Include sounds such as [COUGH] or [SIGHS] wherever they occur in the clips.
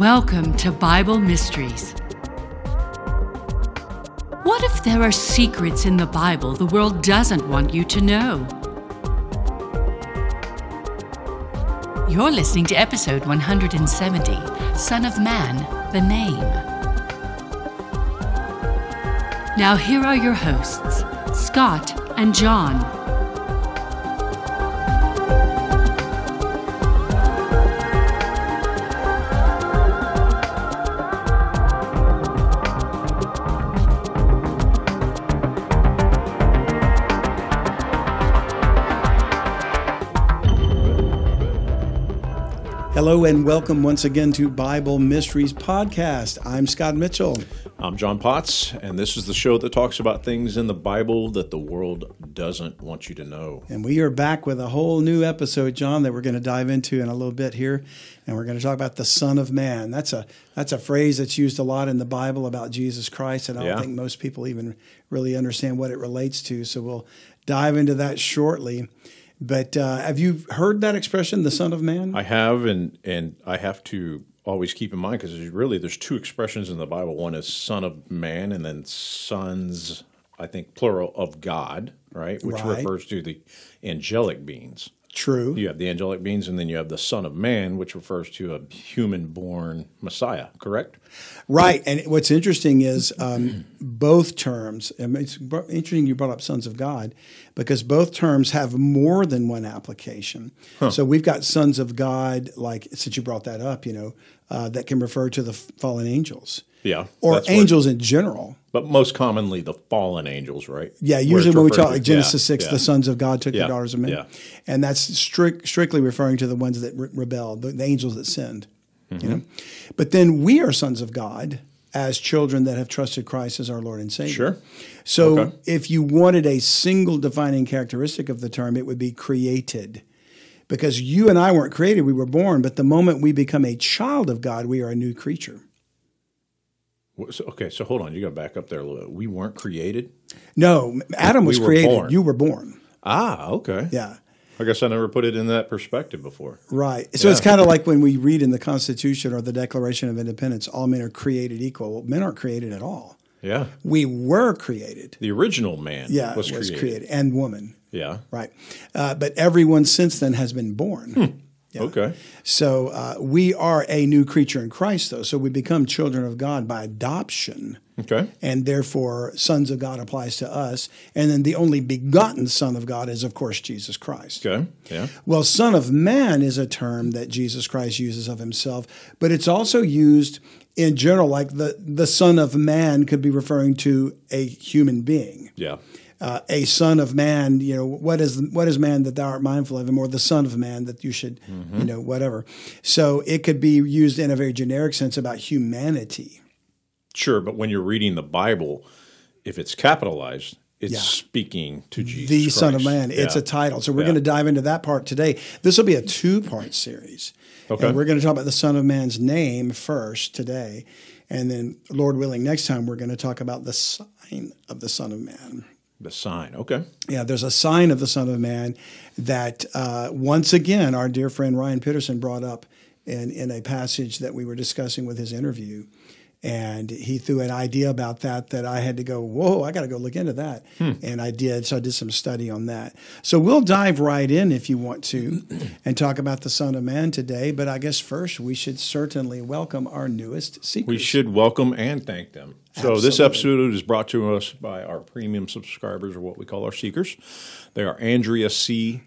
Welcome to Bible Mysteries. What if there are secrets in the Bible the world doesn't want you to know? You're listening to episode 170 Son of Man, the Name. Now, here are your hosts, Scott and John. Hello and welcome once again to Bible Mysteries Podcast. I'm Scott Mitchell. I'm John Potts, and this is the show that talks about things in the Bible that the world doesn't want you to know. And we are back with a whole new episode, John, that we're going to dive into in a little bit here. And we're going to talk about the Son of Man. That's a that's a phrase that's used a lot in the Bible about Jesus Christ, and I don't Yeah. think most people even really understand what it relates to. So we'll dive into that shortly. But uh, have you heard that expression, the Son of Man? I have, and and I have to always keep in mind because really there's two expressions in the Bible. One is Son of Man, and then sons, I think plural of God, right, which Right. refers to the angelic beings. True. You have the angelic beings, and then you have the Son of Man, which refers to a human-born Messiah. Correct? Right. And what's interesting is um, both terms, and it's interesting you brought up sons of God because both terms have more than one application. So we've got sons of God, like since you brought that up, you know, uh, that can refer to the fallen angels Yeah. or that's what- angels in general. but most commonly the fallen angels, right? Yeah, usually when we talk like Genesis yeah, 6, yeah. the sons of God took Yeah, the daughters of men. yeah. And that's strict, strictly referring to the ones that re- rebelled, the, the angels that sinned. Mm-hmm. You know? But then we are sons of God as children that have trusted Christ as our Lord and Savior. Sure. So Okay. if you wanted a single defining characteristic of the term, it would be created. Because you and I weren't created, we were born, but the moment we become a child of God, we are a new creature. So- okay, so hold on. You got to back up there a little bit. We weren't created. No, Adam was We created. born. You were born. Ah, okay. Yeah. I guess I never put it in that perspective before. Right. So Yeah. it's kind of like when we read in the Constitution or the Declaration of Independence, all men are created equal. Well, men aren't created at all. Yeah. We were created. The original man Yeah, was, created. and woman. Yeah. Right. Uh, but everyone since then has been born. Yeah. Okay. So uh, we are a new creature in Christ, though. So we become children of God by adoption. Okay. And therefore, sons of God applies to us. And then the only begotten Son of God is, of course, Jesus Christ. Okay. Yeah. Well, Son of Man is a term that Jesus Christ uses of himself, but it's also used in general, like the, the Son of Man could be referring to a human being. Yeah. Uh, a son of man, you know, what is what is man that thou art mindful of him, or the son of man that you should, you know, whatever. So it could be used in a very generic sense about humanity. Sure, but when you're reading the Bible, if it's capitalized, it's Yeah. speaking to Jesus. the Son of Christ. Man. It's a title. So we're Yeah. going to dive into that part today. This will be a two part series. Okay. And we're going to talk about the Son of Man's name first today. And then, Lord willing, next time we're going to talk about the sign of the Son of Man. The sign. Okay. Yeah, there's a sign of the Son of Man that uh, once again our dear friend Ryan Peterson brought up in, in a passage that we were discussing with his interview. And he threw an idea about that that I had to go, whoa, I got to go look into that. Hmm. And I did. So I did some study on that. So we'll dive right in if you want to [CLEARS THROAT] and talk about the Son of Man today. But I guess first we should certainly welcome our newest seekers. We should welcome and thank them. So this episode is brought to us by our premium subscribers, or what we call our seekers. They are Andrea C,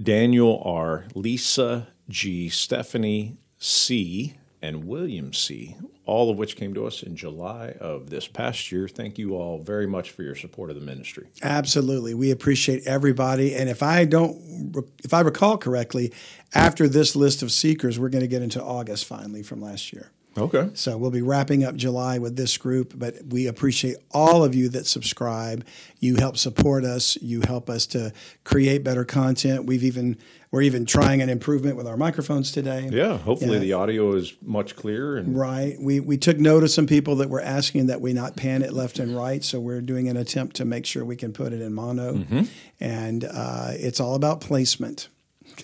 Daniel R, Lisa G, Stephanie C, and William C. All of which came to us in July of this past year. Thank you all very much for your support of the ministry. Absolutely. We appreciate everybody. And if I don't, if I recall correctly, after this list of seekers, we're going to get into August finally from last year. Okay. So we'll be wrapping up July with this group, but we appreciate all of you that subscribe. You help support us. You help us to create better content. We've even we're even trying an improvement with our microphones today. Yeah. Hopefully the audio is much clearer and Right. We we took note of some people that were asking that we not pan it left and right, so we're doing an attempt to make sure we can put it in mono, and uh, it's all about placement.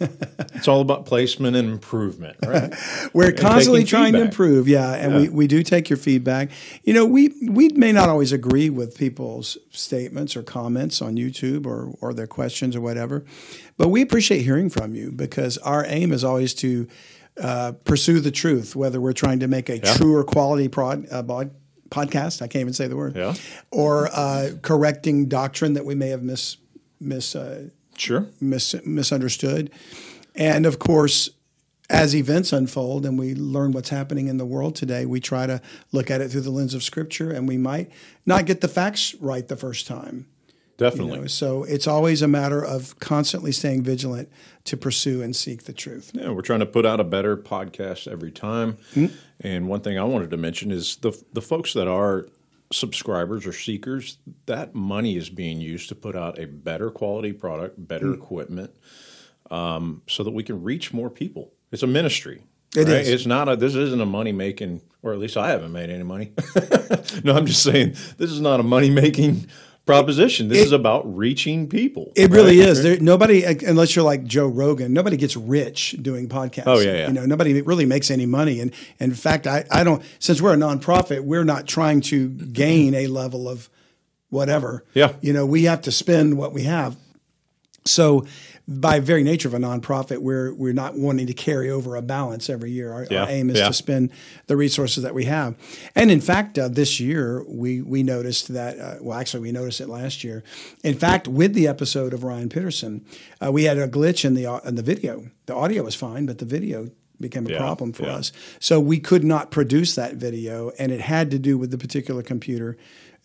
[LAUGHS] It's all about placement and improvement, right? [LAUGHS] We're And constantly trying to improve, yeah, and we, we do take your feedback. You know, we we may not always agree with people's statements or comments on YouTube or or their questions or whatever, but we appreciate hearing from you because our aim is always to uh, pursue the truth, whether we're trying to make a truer quality prod, uh, bod, podcast. I can't even say the word. Yeah. Or uh, correcting doctrine that we may have mis mis uh, Sure. mis- misunderstood. And of course, as events unfold and we learn what's happening in the world today, we try to look at it through the lens of Scripture, and we might not get the facts right the first time. you Definitely. know. So it's always a matter of constantly staying vigilant to pursue and seek the truth. Yeah, we're trying to put out a better podcast every time. Hmm? And one thing I wanted to mention is the the folks that are subscribers or seekers, that money is being used to put out a better quality product, better equipment, um, so that we can reach more people. It's a ministry. It right? is. It's not a. This isn't a money making, or at least I haven't made any money. [LAUGHS] no, I'm just saying this is not a money making proposition. This is about reaching people. It really right? is. There, nobody, unless you're like Joe Rogan, nobody gets rich doing podcasts. Oh, yeah, yeah. You know, nobody really makes any money. And, and in fact, I, I don't. Since we're a nonprofit, we're not trying to gain a level of whatever. Yeah. You know, we have to spend what we have. So, by very nature of a nonprofit, we're we're not wanting to carry over a balance every year. Our, Yeah, our aim is yeah. to spend the resources that we have. And in fact, uh, this year we we noticed that. Uh, well, actually, we noticed it last year. In fact, with the episode of Ryan Peterson, uh, we had a glitch in the au- in the video. The audio was fine, but the video became a Yeah, problem for yeah. us. So we could not produce that video, and it had to do with the particular computer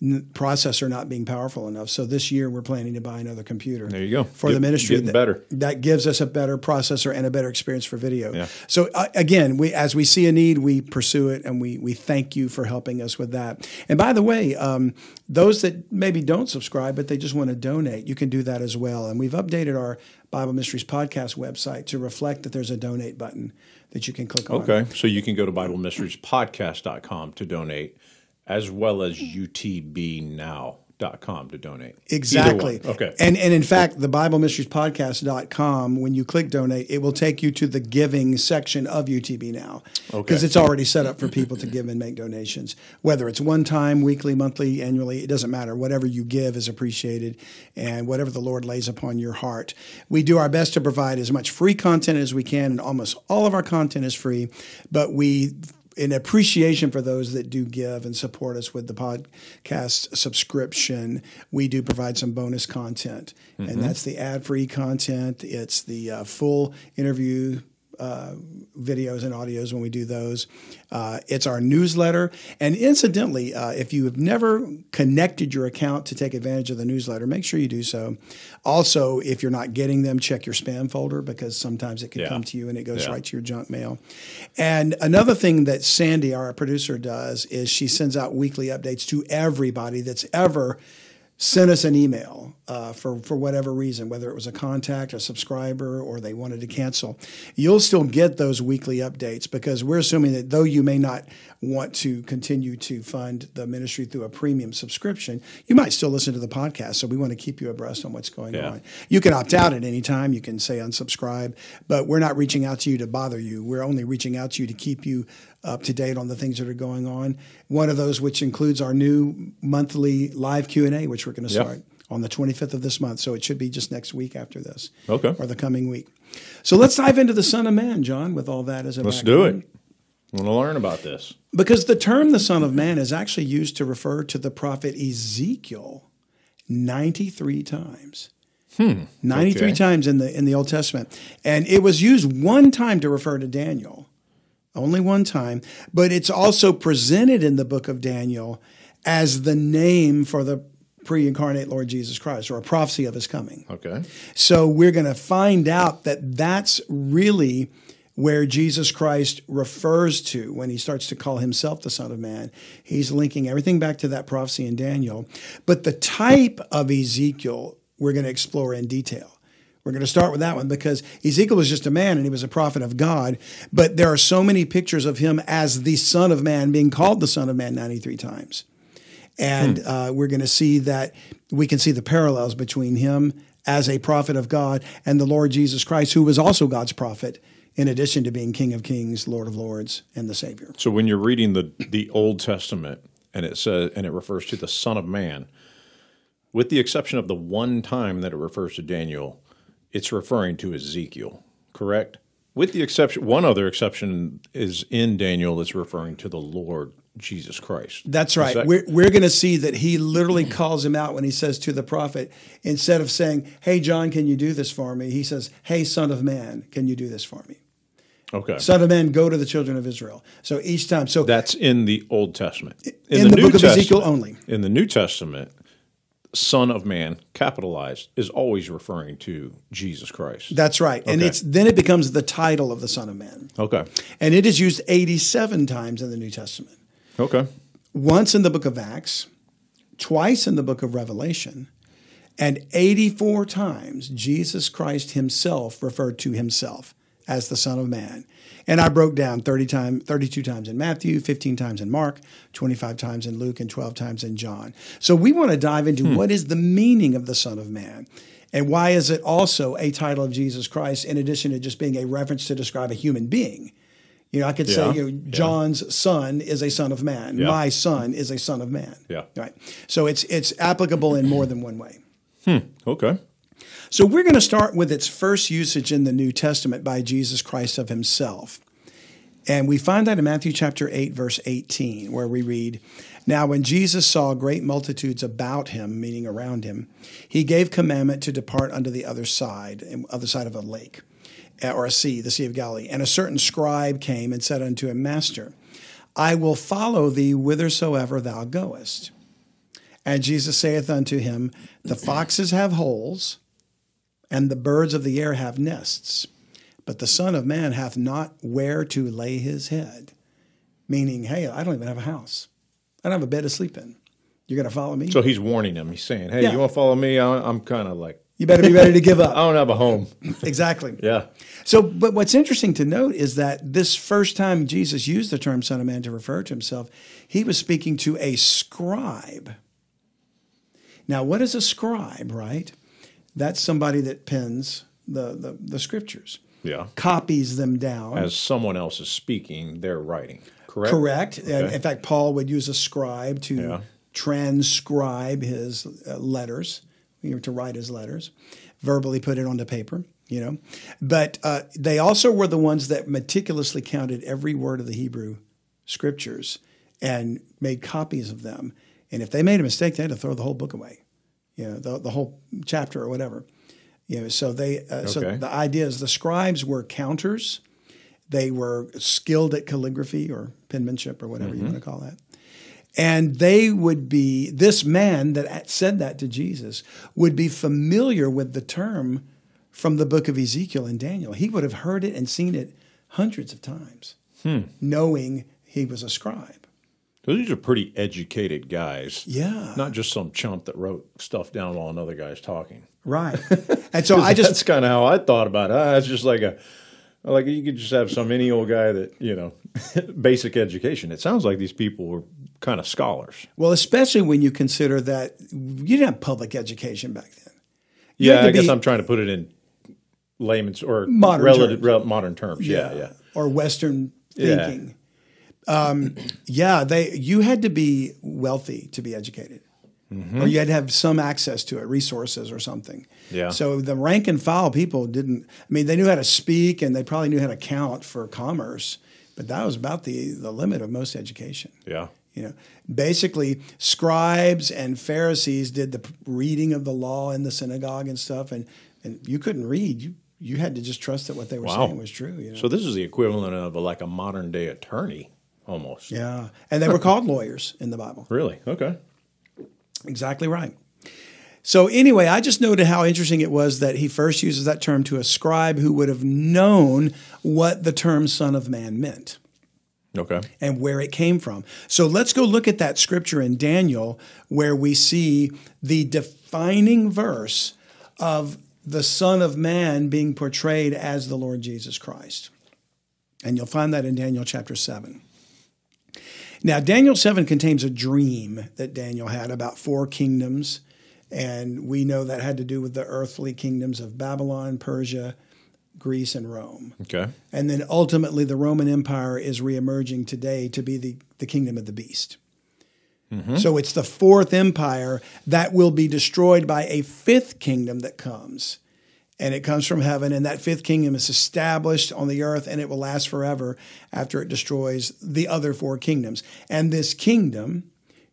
processor not being powerful enough. So this year we're planning to buy another computer. There you go. For the ministry getting that, better. that gives us a better processor and a better experience for video. Yeah. So uh, again, we as we see a need, we pursue it, and we we thank you for helping us with that. And by the way, um, those that maybe don't subscribe but they just want to donate, you can do that as well. And we've updated our Bible Mysteries podcast website to reflect that there's a donate button that you can click on. Okay, so you can go to BibleMysteriesPodcast.com to donate, as well as UTBNow.com to donate. Exactly. Okay. And and in fact, the Bible Mysteries Podcast.com, when you click donate, it will take you to the giving section of UTB now. Because Okay. it's already set up for people to give and make donations. Whether it's one time, weekly, monthly, annually, it doesn't matter. Whatever you give is appreciated and whatever the Lord lays upon your heart. We do our best to provide as much free content as we can, and almost all of our content is free, but we in appreciation for those that do give and support us with the podcast subscription, we do provide some bonus content, and that's the ad-free content. It's the uh, full interview. Uh, videos and audios when we do those. Uh, it's our newsletter. And incidentally, uh, if you have never connected your account to take advantage of the newsletter, make sure you do so. Also, if you're not getting them, check your spam folder because sometimes it can Yeah. come to you and it goes Yeah. right to your junk mail. And another thing that Sandy, our producer, does is she sends out weekly updates to everybody that's ever sent us an email uh, for, for whatever reason, whether it was a contact, a subscriber, or they wanted to cancel. You'll still get those weekly updates because we're assuming that though you may not want to continue to fund the ministry through a premium subscription, you might still listen to the podcast. So we want to keep you abreast on what's going Yeah. on. You can opt out at any time. You can say unsubscribe, but we're not reaching out to you to bother you. We're only reaching out to you to keep you up to date on the things that are going on. One of those, which includes our new monthly live Q and A, which we're going to Yeah. start on the 25th of this month. So it should be just next week after this, Okay. or the coming week. So let's dive into the Son of Man, John, with all that as a Let's do it. I want to learn about this. Because the term the Son of Man is actually used to refer to the prophet Ezekiel 93 times. Hmm. 93 okay. times in the in the Old Testament. And it was used one time to refer to Daniel. Only one time, but it's also presented in the book of Daniel as the name for the pre-incarnate Lord Jesus Christ or a prophecy of his coming. Okay. So we're going to find out that that's really where Jesus Christ refers to when he starts to call himself the Son of Man. He's linking everything back to that prophecy in Daniel. But the type of Ezekiel we're going to explore in detail. We're going to start with that one because Ezekiel was just a man and he was a prophet of God. But there are so many pictures of him as the Son of Man, being called the Son of Man 93 times. And uh, we're going to see that we can see the parallels between him as a prophet of God, and the Lord Jesus Christ, who was also God's prophet, in addition to being King of Kings, Lord of Lords, and the Savior. So when you're reading the the Old Testament and it says and it refers to the Son of Man, with the exception of the one time that it refers to Daniel, it's referring to Ezekiel, correct? With the exception, one other exception is in Daniel that's referring to the Lord Jesus Christ. That's right. that- we're we're going to see that he literally [CLEARS THROAT] calls him out when he says to the prophet, instead of saying, Hey, John, can you do this for me? He says, Hey, son of man, can you do this for me? okay. Son of man, go to the children of Israel. So each time, so That's in the Old Testament. In the book of Ezekiel only. In the New Testament, Son of Man, capitalized, is always referring to Jesus Christ. that's right. And it's then it becomes the title of the Son of Man. okay. And it is used 87 times in the New Testament. Okay. Once in the book of Acts, twice in the book of Revelation, and 84 times Jesus Christ himself referred to himself as the Son of Man. And I broke down 30 time, 32 times in Matthew, 15 times in Mark, 25 times in Luke, and 12 times in John. So we want to dive into what is the meaning of the Son of Man. And why is it also a title of Jesus Christ in addition to just being a reference to describe a human being? You know, I could Yeah, say, you know, John's son is a son of man. Yeah. My son is a son of man. Yeah. Right. So it's it's applicable in more than one way. Hmm. Okay. So we're going to start with its first usage in the New Testament by Jesus Christ of himself. And we find that in Matthew chapter 8 verse 18 where we read, "Now when Jesus saw great multitudes about him, meaning around him, he gave commandment to depart unto the other side, other side of a lake eh, or a sea, the sea of Galilee. And a certain scribe came and said unto him, Master, I will follow thee whithersoever thou goest. And Jesus saith unto him, The foxes have holes, and the birds of the air have nests, but the Son of Man hath not where to lay his head. Meaning, hey, I don't even have a house. I don't have a bed to sleep in. You're going to follow me? So he's warning them. He's saying, "Hey, Yeah. you want to follow me? I'm kind of like you better be ready to give up. [LAUGHS] I don't have a home." [LAUGHS] exactly. Yeah. So, but what's interesting to note is that this first time Jesus used the term Son of Man to refer to himself, he was speaking to a scribe. Now, what is a scribe, right? That's somebody that pens the, the, the scriptures, Yeah. copies them down. As someone else is speaking, they're writing. Correct. Correct. Okay. in fact, Paul would use a scribe to Yeah. transcribe his uh, letters, you know, to write his letters, verbally put it onto paper, you know. But uh, they also were the ones that meticulously counted every word of the Hebrew scriptures and made copies of them. And if they made a mistake, they had to throw the whole book away, you know, the, the whole chapter or whatever. You know, so they uh, so the idea is the scribes were counters. They were skilled at calligraphy or penmanship or whatever you want to call that. And they would be, this man that said that to Jesus would be familiar with the term from the book of Ezekiel and Daniel. He would have heard it and seen it hundreds of times, knowing he was a scribe. These are pretty educated guys. Yeah. Not just some chump that wrote stuff down while another guy's talking. Right. [LAUGHS] And so I just, That's kind of how I thought about it. Ah, it's just like a, like you could just have some any old guy that you know, [LAUGHS] basic education. It sounds like these people were kind of scholars. well, especially when you consider that you didn't have public education back then. You Yeah, I guess I'm trying to put it in layman's or Modern relative terms. modern terms. Yeah, yeah. Or Western thinking. Yeah. Um, yeah, they you had to be wealthy to be educated, or you had to have some access to it, resources or something. Yeah. So the rank and file people didn't. I mean, they knew how to speak and they probably knew how to count for commerce, but that was about the the limit of most education. Yeah. You know, basically, scribes and Pharisees did the reading of the law in the synagogue and stuff, and and you couldn't read. You you had to just trust that what they were Wow. saying was true. You know? So this is the equivalent of a, like a modern day attorney, almost. yeah, and they were called [LAUGHS] lawyers in the Bible. Really? Okay. Exactly right. So anyway, I just noted how interesting it was that he first uses that term to a scribe who would have known what the term "son of man" meant. Okay. and where it came from. So let's go look at that scripture in Daniel where we see the defining verse of the Son of Man being portrayed as the Lord Jesus Christ. And you'll find that in Daniel chapter 7. Now, Daniel 7 contains a dream that Daniel had about four kingdoms And we know that had to do with the earthly kingdoms of Babylon, Persia, Greece, and Rome. Okay. And then ultimately, the Roman Empire is reemerging today to be the, the kingdom of the beast. Mm-hmm. So it's the fourth empire that will be destroyed by a fifth kingdom that comes. And it comes from heaven, and that fifth kingdom is established on the earth, and it will last forever after it destroys the other four kingdoms. And this kingdom,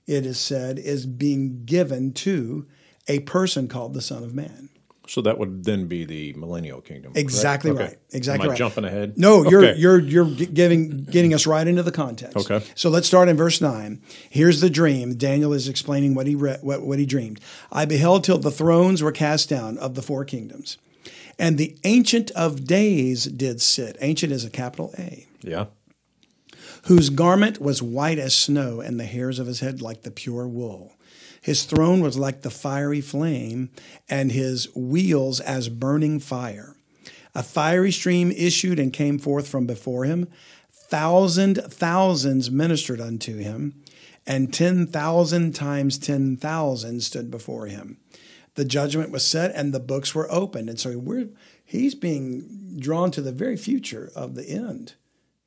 it is said, is being given to a person called the Son of Man. So that would then be the millennial kingdom. correct? Exactly Okay. right. Exactly Am I right. jumping ahead? No, you're Okay. you're you're giving getting us right into the context. Okay. So let's start in verse nine. Here's the dream. Daniel is explaining what he read, what, what he dreamed. I beheld till the thrones were cast down of the four kingdoms, and the ancient of days did sit. Ancient is a capital A. Yeah. Whose garment was white as snow, and the hairs of his head like the pure wool. His throne was like the fiery flame, and his wheels as burning fire. A fiery stream issued and came forth from before him. Thousand thousands ministered unto him, and ten thousand times ten thousand stood before him. The judgment was set, and the books were opened. And so we're, he's being drawn to the very future of the end,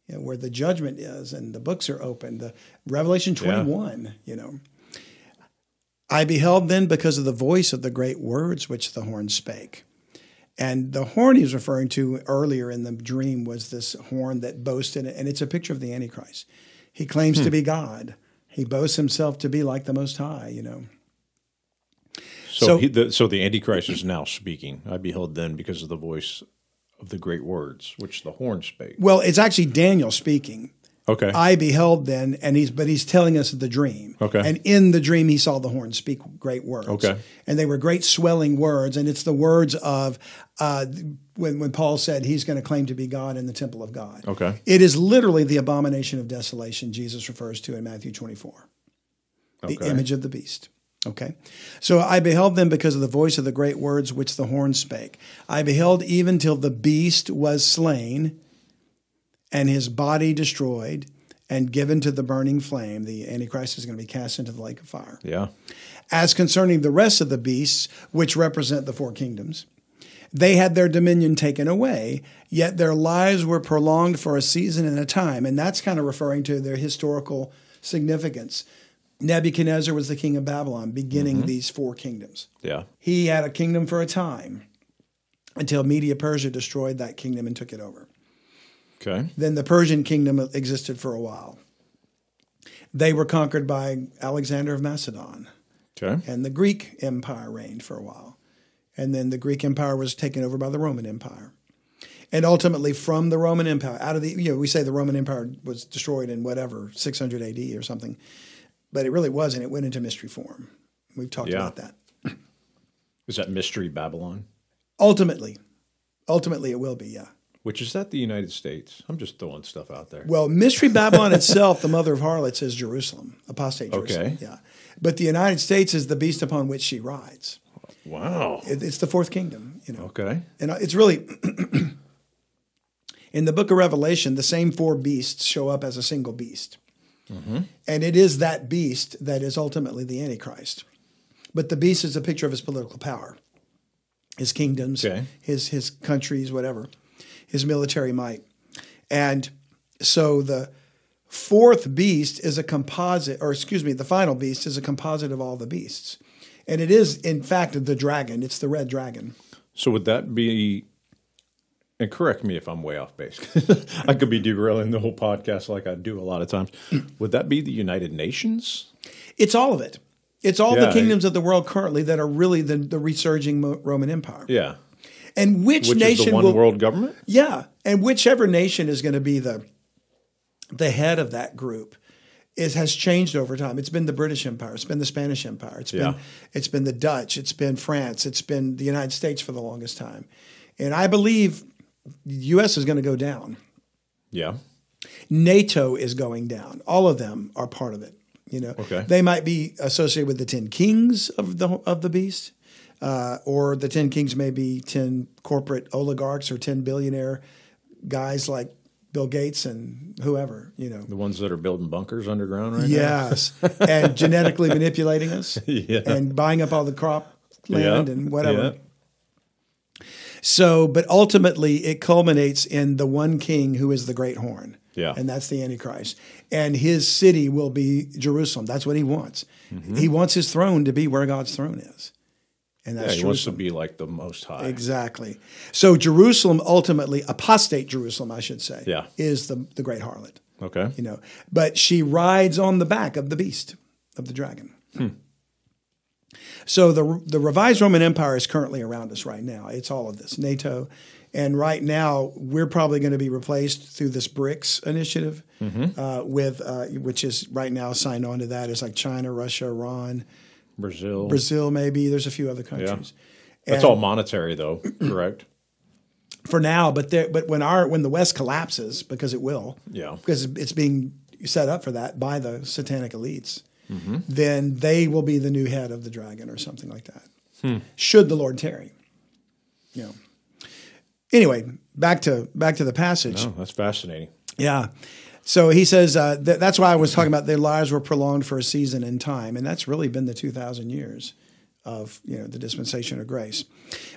you know, where the judgment is, and the books are opened. The Revelation Yeah. 21, you know. I beheld then because of the voice of the great words which the horn spake. And the horn he was referring to earlier in the dream was this horn that boasted, and it's a picture of the Antichrist. He claims to hmm. be God. He boasts himself to be like the Most High, you know. So, So- he, the, so the Antichrist is [CLEARS THROAT] now speaking. I beheld then because of the voice of the great words which the horn spake. Well, it's actually Daniel speaking. Okay. I beheld then, and he's but he's telling us the dream. Okay. And in the dream, he saw the horn speak great words. Okay. And they were great swelling words, and it's the words of uh, when when Paul said he's going to claim to be God in the temple of God. Okay. It is literally the abomination of desolation Jesus refers to in Matthew twenty four. The image of the beast. Okay. So I beheld them because of the voice of the great words which the horn spake. I beheld even till the beast was slain and his body destroyed and given to the burning flame. The Antichrist is going to be cast into the lake of fire. yeah. As concerning the rest of the beasts, which represent the four kingdoms, they had their dominion taken away, yet their lives were prolonged for a season and a time. And that's kind of referring to their historical significance. Nebuchadnezzar was the king of Babylon, beginning mm-hmm. these four kingdoms. Yeah. He had a kingdom for a time until Media Persia destroyed that kingdom and took it over. Okay. Then the Persian kingdom existed for a while. They were conquered by Alexander of Macedon, Okay. and the Greek Empire reigned for a while. And then the Greek Empire was taken over by the Roman Empire. And ultimately, from the Roman Empire, out of the, you know, we say the Roman Empire was destroyed in whatever, 600 AD or something, but it really wasn't. It went into mystery form. We've talked Yeah. about that. Is that Mystery Babylon? Ultimately, ultimately, it will be, yeah. Which is that the United States? I'm just throwing stuff out there. Well, Mystery Babylon itself, the mother of harlots, is Jerusalem, apostate Jerusalem. Okay. Yeah. But the United States is the beast upon which she rides. Wow. It, it's the fourth kingdom, you know. Okay. And uh, it's really, [CLEARS THROAT] in the book of Revelation, the same four beasts show up as a single beast. Mm-hmm. And it is that beast that is ultimately the Antichrist. But the beast is a picture of his political power, his kingdoms, Okay. his, his countries, whatever, his military might. And so the fourth beast is a composite, or excuse me, the final beast is a composite of all the beasts. And it is, in fact, the dragon. It's the red dragon. So would that be? And correct me if I'm way off base. [LAUGHS] I could be derailing the whole podcast like I do a lot of times. [CLEARS THROAT] Would that be the United Nations? It's all of it. It's all the Yeah. kingdoms of the world currently that are really the, the resurging Mo- Roman Empire. Yeah. And which, Which nation is the one will, world government? Yeah, and whichever nation is going to be the the head of that group is has changed over time. It's been the British Empire, it's been the Spanish Empire, it's Yeah. been it's been the Dutch, it's been France, it's been the United States for the longest time. And I believe the US is going to go down. Yeah. NATO is going down. All of them are part of it. You know, Okay. they might be associated with the ten kings of the of the beast, uh, or the ten kings may be ten corporate oligarchs or ten billionaire guys like Bill Gates and whoever. You know, The ones that are building bunkers underground right yes, [LAUGHS] and genetically manipulating us [LAUGHS] Yeah. and buying up all the crop land Yeah, and whatever. yeah. So, but ultimately, it culminates in the one king who is the great horn. Yeah. And that's the Antichrist. And his city will be Jerusalem. That's what he wants. Mm-hmm. He wants his throne to be where God's throne is. And Yeah, that's he wants to be like the Most High. Exactly. So, Jerusalem ultimately, apostate Jerusalem, I should say, Yeah. is the, the great harlot. Okay. You know, but she rides on the back of the beast, of the dragon. Hmm. So the the revised Roman Empire is currently around us right now. It's all of this NATO, and right now we're probably going to be replaced through this BRICS initiative, uh, with uh, which is right now signed on to that is like China, Russia, Iran, Brazil. Brazil, maybe. There's a few other Yeah. countries. That's And- all monetary, though. [CLEARS THROAT] Correct. for now. But there, but when our when the West collapses, because it will, Yeah. because it's being set up for that by the satanic elites, then they will be the new head of the dragon or something like that. Should the Lord tarry, you know. Anyway, back to back to the passage. Oh, that's fascinating. Yeah. So he says uh, th- that's why I was talking about their lives were prolonged for a season in time, and that's really been the two thousand years of you know the dispensation of grace.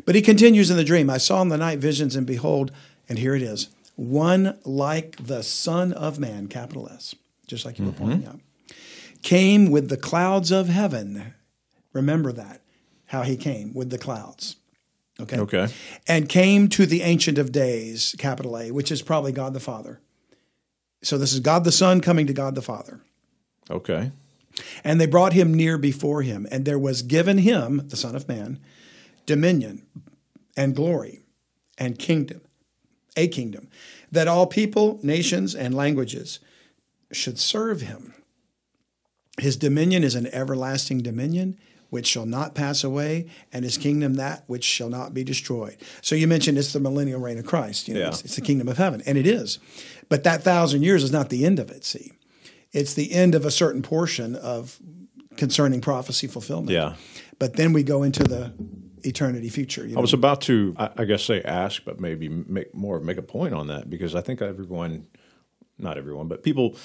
But he continues in the dream. I saw in the night visions, and behold, and here it is, one like the Son of Man, capital S, just like you were pointing out, came with the clouds of heaven. Remember that how he came with the clouds. Okay. Okay. And came to the Ancient of Days, capital A, which is probably God the Father. So this is God the Son coming to God the Father. Okay. And they brought him near before him, and there was given him, the Son of Man, dominion and glory and kingdom, a kingdom, that all people, nations, and languages should serve him. His dominion is an everlasting dominion which shall not pass away, and his kingdom that which shall not be destroyed. So you mentioned it's the millennial reign of Christ. You know, Yeah. it's, it's the kingdom of heaven, and it is. But that thousand years is not the end of it, see. It's the end of a certain portion of concerning prophecy fulfillment. Yeah. But then we go into the eternity future. You know? I was about to, I, I guess, say ask, but maybe make more make a point on that because I think everyone, not everyone, but people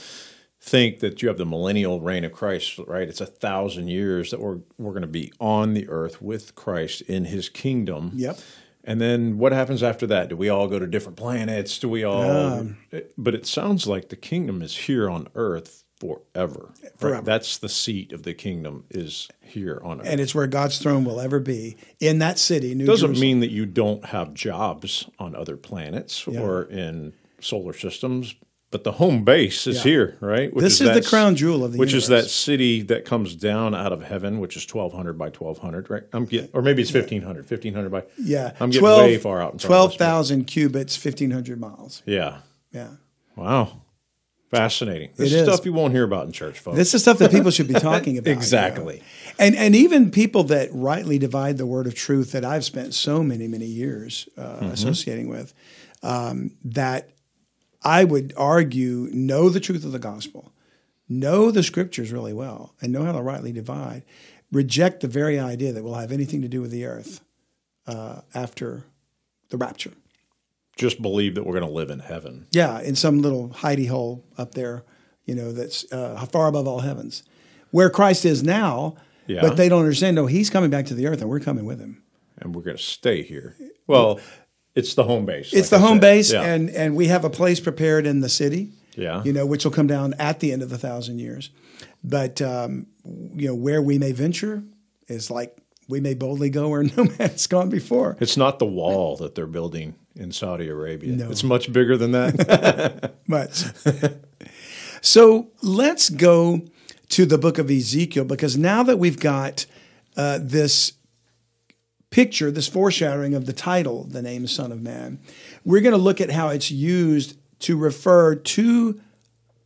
think that you have the millennial reign of Christ, right? It's a thousand years that we're we're going to be on the earth with Christ in His kingdom. Yep. And then what happens after that? Do we all go to different planets? Do we all? Um, eh, but it sounds like the kingdom is here on earth forever. right? Forever. That's the seat of the kingdom is here on earth. and it's where God's throne will ever be in that city. New doesn't Jerusalem. mean that you don't have jobs on other planets or in solar systems, but the home base is Yeah. here, right? Which This is the that- crown jewel of the which is that city that comes down out of heaven, which is twelve hundred by twelve hundred, right? I'm getting, or maybe it's 1500, 1500 by. yeah, I'm getting way far out. In front of us, but- 12,000 cubits, 1,500 miles. Yeah. Yeah. Wow. Fascinating. This is is. stuff you won't hear about in church, folks. This is stuff that people should be [LAUGHS] talking about. you know. Exactly. And and even people that rightly divide the word of truth that I've spent so many many years uh, Mm-hmm. associating with, um, that I would argue know the truth of the gospel, know the scriptures really well, and know how to rightly divide. Reject the very idea that we'll have anything to do with the earth uh, after the rapture. Just believe that we're going to live in heaven. Yeah, in some little hidey hole up there, you know, that's uh, far above all heavens, where Christ is now. Yeah. But they don't understand. No, He's coming back to the earth, and we're coming with Him. and we're going to stay here. Well, it's the home base. It's like the I home said. base, Yeah. and and we have a place prepared in the city. Yeah. you know, which will come down at the end of the thousand years. But um, you know, where we may venture is like we may boldly go where [LAUGHS] no man's gone before. It's not the wall that they're building in Saudi Arabia. No. It's much bigger than that. [LAUGHS] Much. so let's go to the book of Ezekiel because now that we've got uh, this picture, this foreshadowing of the title, the name Son of Man, we're going to look at how it's used to refer to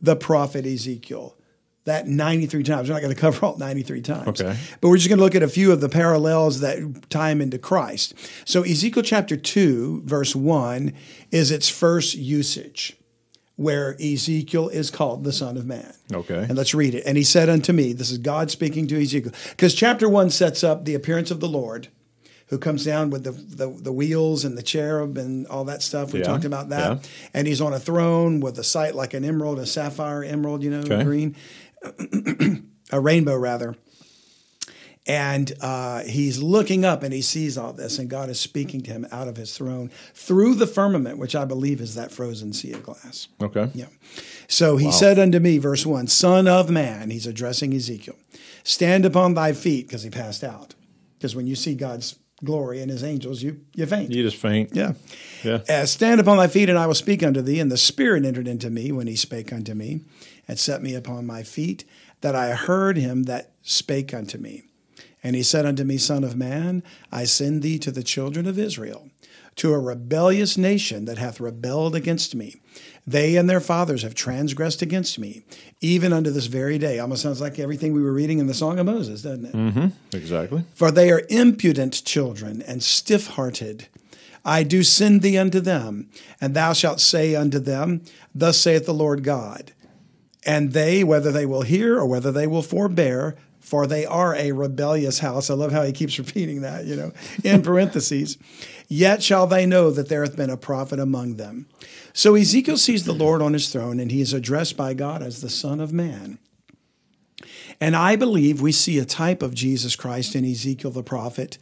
the prophet Ezekiel. That 93 times. We're not going to cover all 93 times. Okay. But we're just going to look at a few of the parallels that tie him into Christ. So, Ezekiel chapter 2, verse 1 is its first usage where Ezekiel is called the Son of Man. Okay. And let's read it. And he said unto me, This is God speaking to Ezekiel. Because chapter 1 sets up the appearance of the Lord who comes down with the, the, the wheels and the cherub and all that stuff. We Yeah, talked about that. yeah. And he's on a throne with a sight like an emerald, a sapphire emerald, you know, Okay. green, [CLEARS THROAT] a rainbow rather. And uh, he's looking up and he sees all this, and God is speaking to him out of his throne through the firmament, which I believe is that frozen sea of glass. Okay. Yeah. So he said unto me, verse 1, Son of man, he's addressing Ezekiel, stand upon thy feet, because he passed out. Because when you see God's glory and his angels, you, you faint. You just faint. Yeah. Yeah. Uh, stand upon thy feet, and I will speak unto thee. And the Spirit entered into me when he spake unto me, and set me upon my feet, that I heard him that spake unto me. And he said unto me, Son of man, I send thee to the children of Israel, to a rebellious nation that hath rebelled against me. They and their fathers have transgressed against me, even unto this very day. Almost sounds like everything we were reading in the Song of Moses, doesn't it? Mm-hmm. Exactly. For they are impudent children and stiff hearted. I do send thee unto them, and thou shalt say unto them, Thus saith the Lord God. And they, whether they will hear or whether they will forbear, for they are a rebellious house. I love how he keeps [LAUGHS] repeating that, you know, in parentheses. Yet shall they know that there hath been a prophet among them. So Ezekiel sees the Lord on his throne, and he is addressed by God as the Son of Man. And I believe we see a type of Jesus Christ in Ezekiel the prophet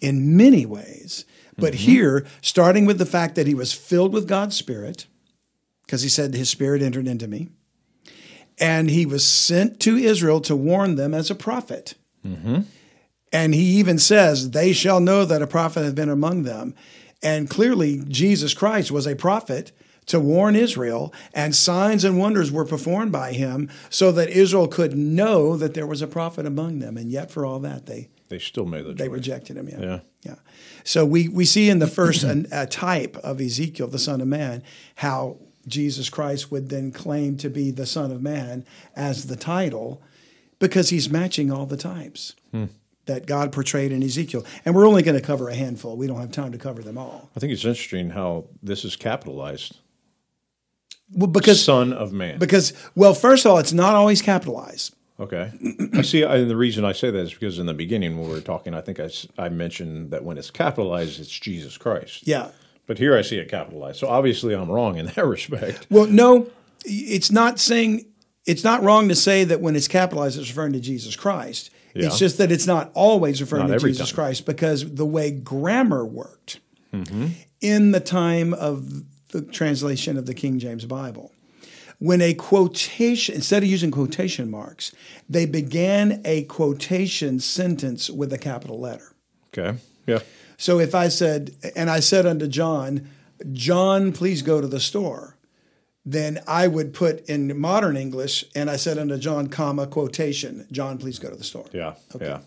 in many ways. But mm-hmm. here, starting with the fact that he was filled with God's Spirit, because he said, His Spirit entered into me, and he was sent to Israel to warn them as a prophet. Mm-hmm. And he even says, They shall know that a prophet hath been among them. And clearly, Jesus Christ was a prophet to warn Israel, and signs and wonders were performed by him so that Israel could know that there was a prophet among them. And yet, for all that, they, They still made the they rejected him. Yeah. Yeah. Yeah. So we, we see in the first an, a type of Ezekiel, the Son of Man, how Jesus Christ would then claim to be the Son of Man as the title because he's matching all the types hmm. that God portrayed in Ezekiel. And we're only going to cover a handful. We don't have time to cover them all. I think it's interesting how this is capitalized. Well, because, Son of Man. because, well, first of all, it's not always capitalized. Okay. I see. And the reason I say that is because in the beginning when we were talking, I think I mentioned that when it's capitalized, it's Jesus Christ. Yeah. But here I see it capitalized. So obviously I'm wrong in [LAUGHS] that respect. Well, no, it's not saying it's not wrong to say that when it's capitalized, it's referring to Jesus Christ. Yeah. It's just that it's not always referring Not to Jesus time. Christ because the way grammar worked Mm-hmm. in the time of the translation of the King James Bible, when a quotation, instead of using quotation marks, they began a quotation sentence with a capital letter. Okay. Yeah. So if I said, and I said unto John, John, please go to the store, then I would put in modern English, and I said unto John, comma, quotation, John, please go to the store. Yeah. Yeah.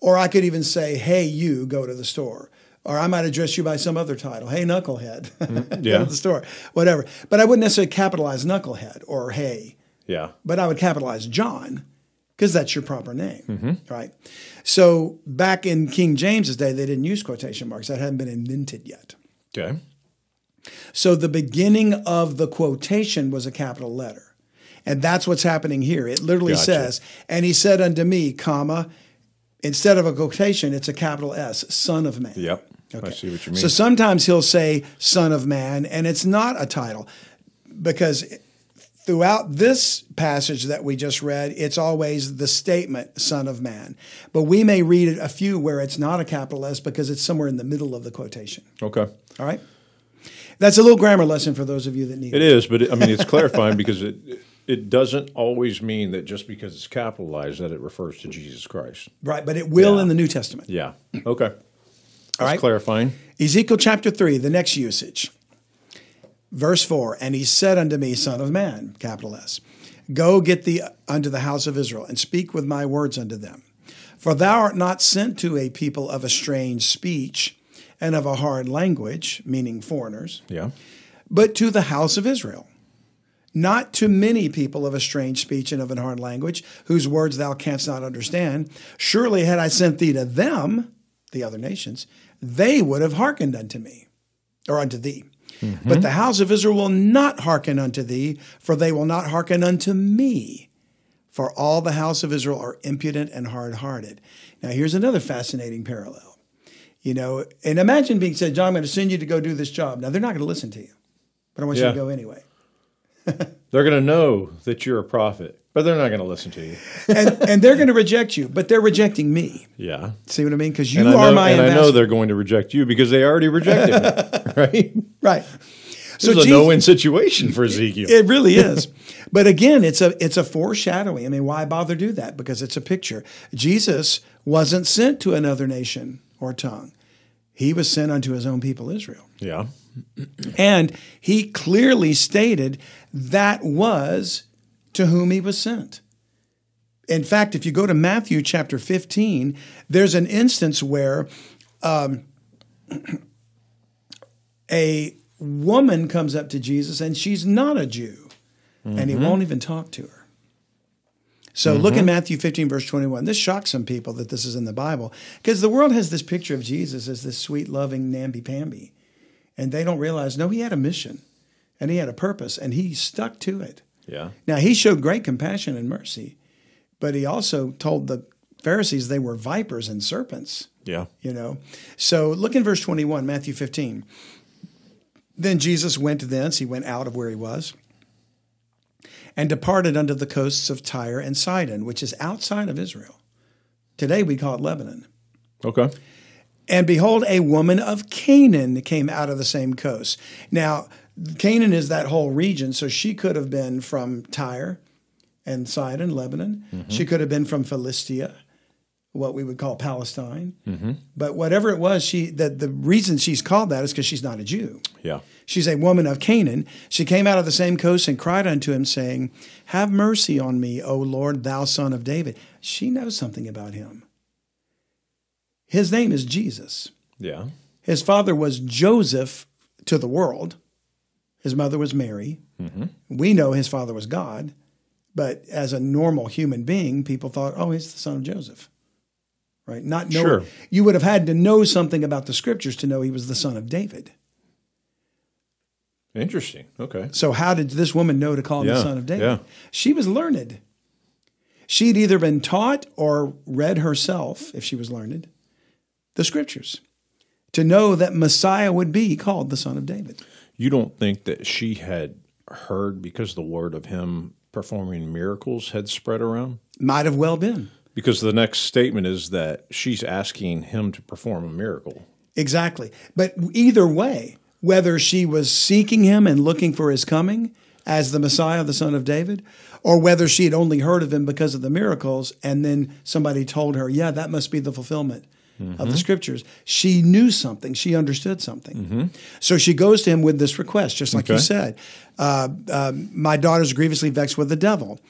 Or I could even say, hey, you go to the store. Or I might address you by some other title. Hey, knucklehead, [LAUGHS] Mm-hmm. yeah. the store, whatever. But I wouldn't necessarily capitalize knucklehead or hey Yeah. but I would capitalize John because that's your proper name, Mm-hmm. right? So back in King James's day, they didn't use quotation marks. That hadn't been invented yet. Okay. So the beginning of the quotation was a capital letter. And that's what's happening here. It literally Gotcha. says, and he said unto me, comma, instead of a quotation, it's a capital S, son of man. Yep. I see what you mean. So sometimes he'll say son of man, and it's not a title because throughout this passage that we just read, it's always the statement son of man. But we may read a few where it's not a capital S because it's somewhere in the middle of the quotation. okay. All right? That's a little grammar lesson for those of you that need It is, but it, I mean, it's clarifying [LAUGHS] because it it doesn't always mean that just because it's capitalized that it refers to Jesus Christ. Right, but it will Yeah. in the New Testament. Yeah. Okay. All right? clarifying. Ezekiel chapter 3, the next usage. Verse 4 And he said unto me, Son of man, capital S, go get thee unto the house of Israel, and speak with my words unto them. For thou art not sent to a people of a strange speech and of a hard language, meaning foreigners, Yeah. but to the house of Israel. Not to many people of a strange speech and of an hard language, whose words thou canst not understand. Surely had I sent thee to them, the other nations, they would have hearkened unto me, or unto thee. But mm-hmm. the house of Israel will not hearken unto thee, for they will not hearken unto me. For all the house of Israel are impudent and hard hearted. Now, here's another fascinating parallel. You know, and imagine being said, John, I'm going to send you to go do this job. Now, they're not going to listen to you, but I want you to go anyway. [LAUGHS] They're going to know that you're a prophet But they're not going to listen to you. and, and they're going to reject you, but they're rejecting me. Yeah. See what I mean? Because you And are know, my and I know they're going to reject you because they already rejected me. [LAUGHS] Right? right. So it's a no-win situation for Ezekiel. It really is. but again, it's a it's a foreshadowing. I mean, why bother do that? Because it's a picture. Jesus wasn't sent to another nation or tongue. He was sent unto his own people Israel. yeah. And he clearly stated that was to whom he was sent. In fact, if you go to Matthew chapter 15, there's an instance where um, [CLEARS THROAT] a woman comes up to Jesus and she's not a Jew, and he won't even talk to her. So look in Matthew 15, verse 21. This shocks some people that this is in the Bible because the world has this picture of Jesus as this sweet, loving, namby-pamby. And they don't realize, no, he had a mission and he had a purpose and he stuck to it. Yeah. Now, he showed great compassion and mercy, but he also told the Pharisees they were vipers and serpents, Yeah. you know. So look in verse 21, Matthew 15. Then Jesus went thence, he went out of where he was, and departed unto the coasts of Tyre and Sidon, which is outside of Israel. Today we call it Lebanon. Okay. And behold, a woman of Canaan came out of the same coast. Now, Canaan is that whole region, so she could have been from Tyre and Sidon, Lebanon. Mm-hmm. She could have been from Philistia, what we would call Palestine. Mm-hmm. But whatever it was, she that the reason she's called that is because she's not a Jew. Yeah. She's a woman of Canaan. She came out of the same coast and cried unto him, saying, Have mercy on me, O Lord, thou son of David. She knows something about him. His name is Jesus. Yeah. His father was Joseph to the world. His mother was Mary. Mm-hmm. We know his father was God, but as a normal human being, people thought, "Oh, he's the son of Joseph." Right? Not know Sure. you would have had to know something about the scriptures to know he was the son of David. Interesting. Okay. So how did this woman know to call him the son of David? yeah. She was learned. She'd either been taught or read herself, if she was learned, the scriptures to know that Messiah would be called the son of David. You don't think that she had heard because the word of him performing miracles had spread around? Might have well been. Because the next statement is that she's asking him to perform a miracle. Exactly. But either way, whether she was seeking him and looking for his coming as the Messiah, the son of David, or whether she had only heard of him because of the miracles and then somebody told her, yeah, that must be the fulfillment of the scriptures. She knew something, she understood something. So she goes to him with this request, just like you said. Uh, um, my daughter's grievously vexed with the devil.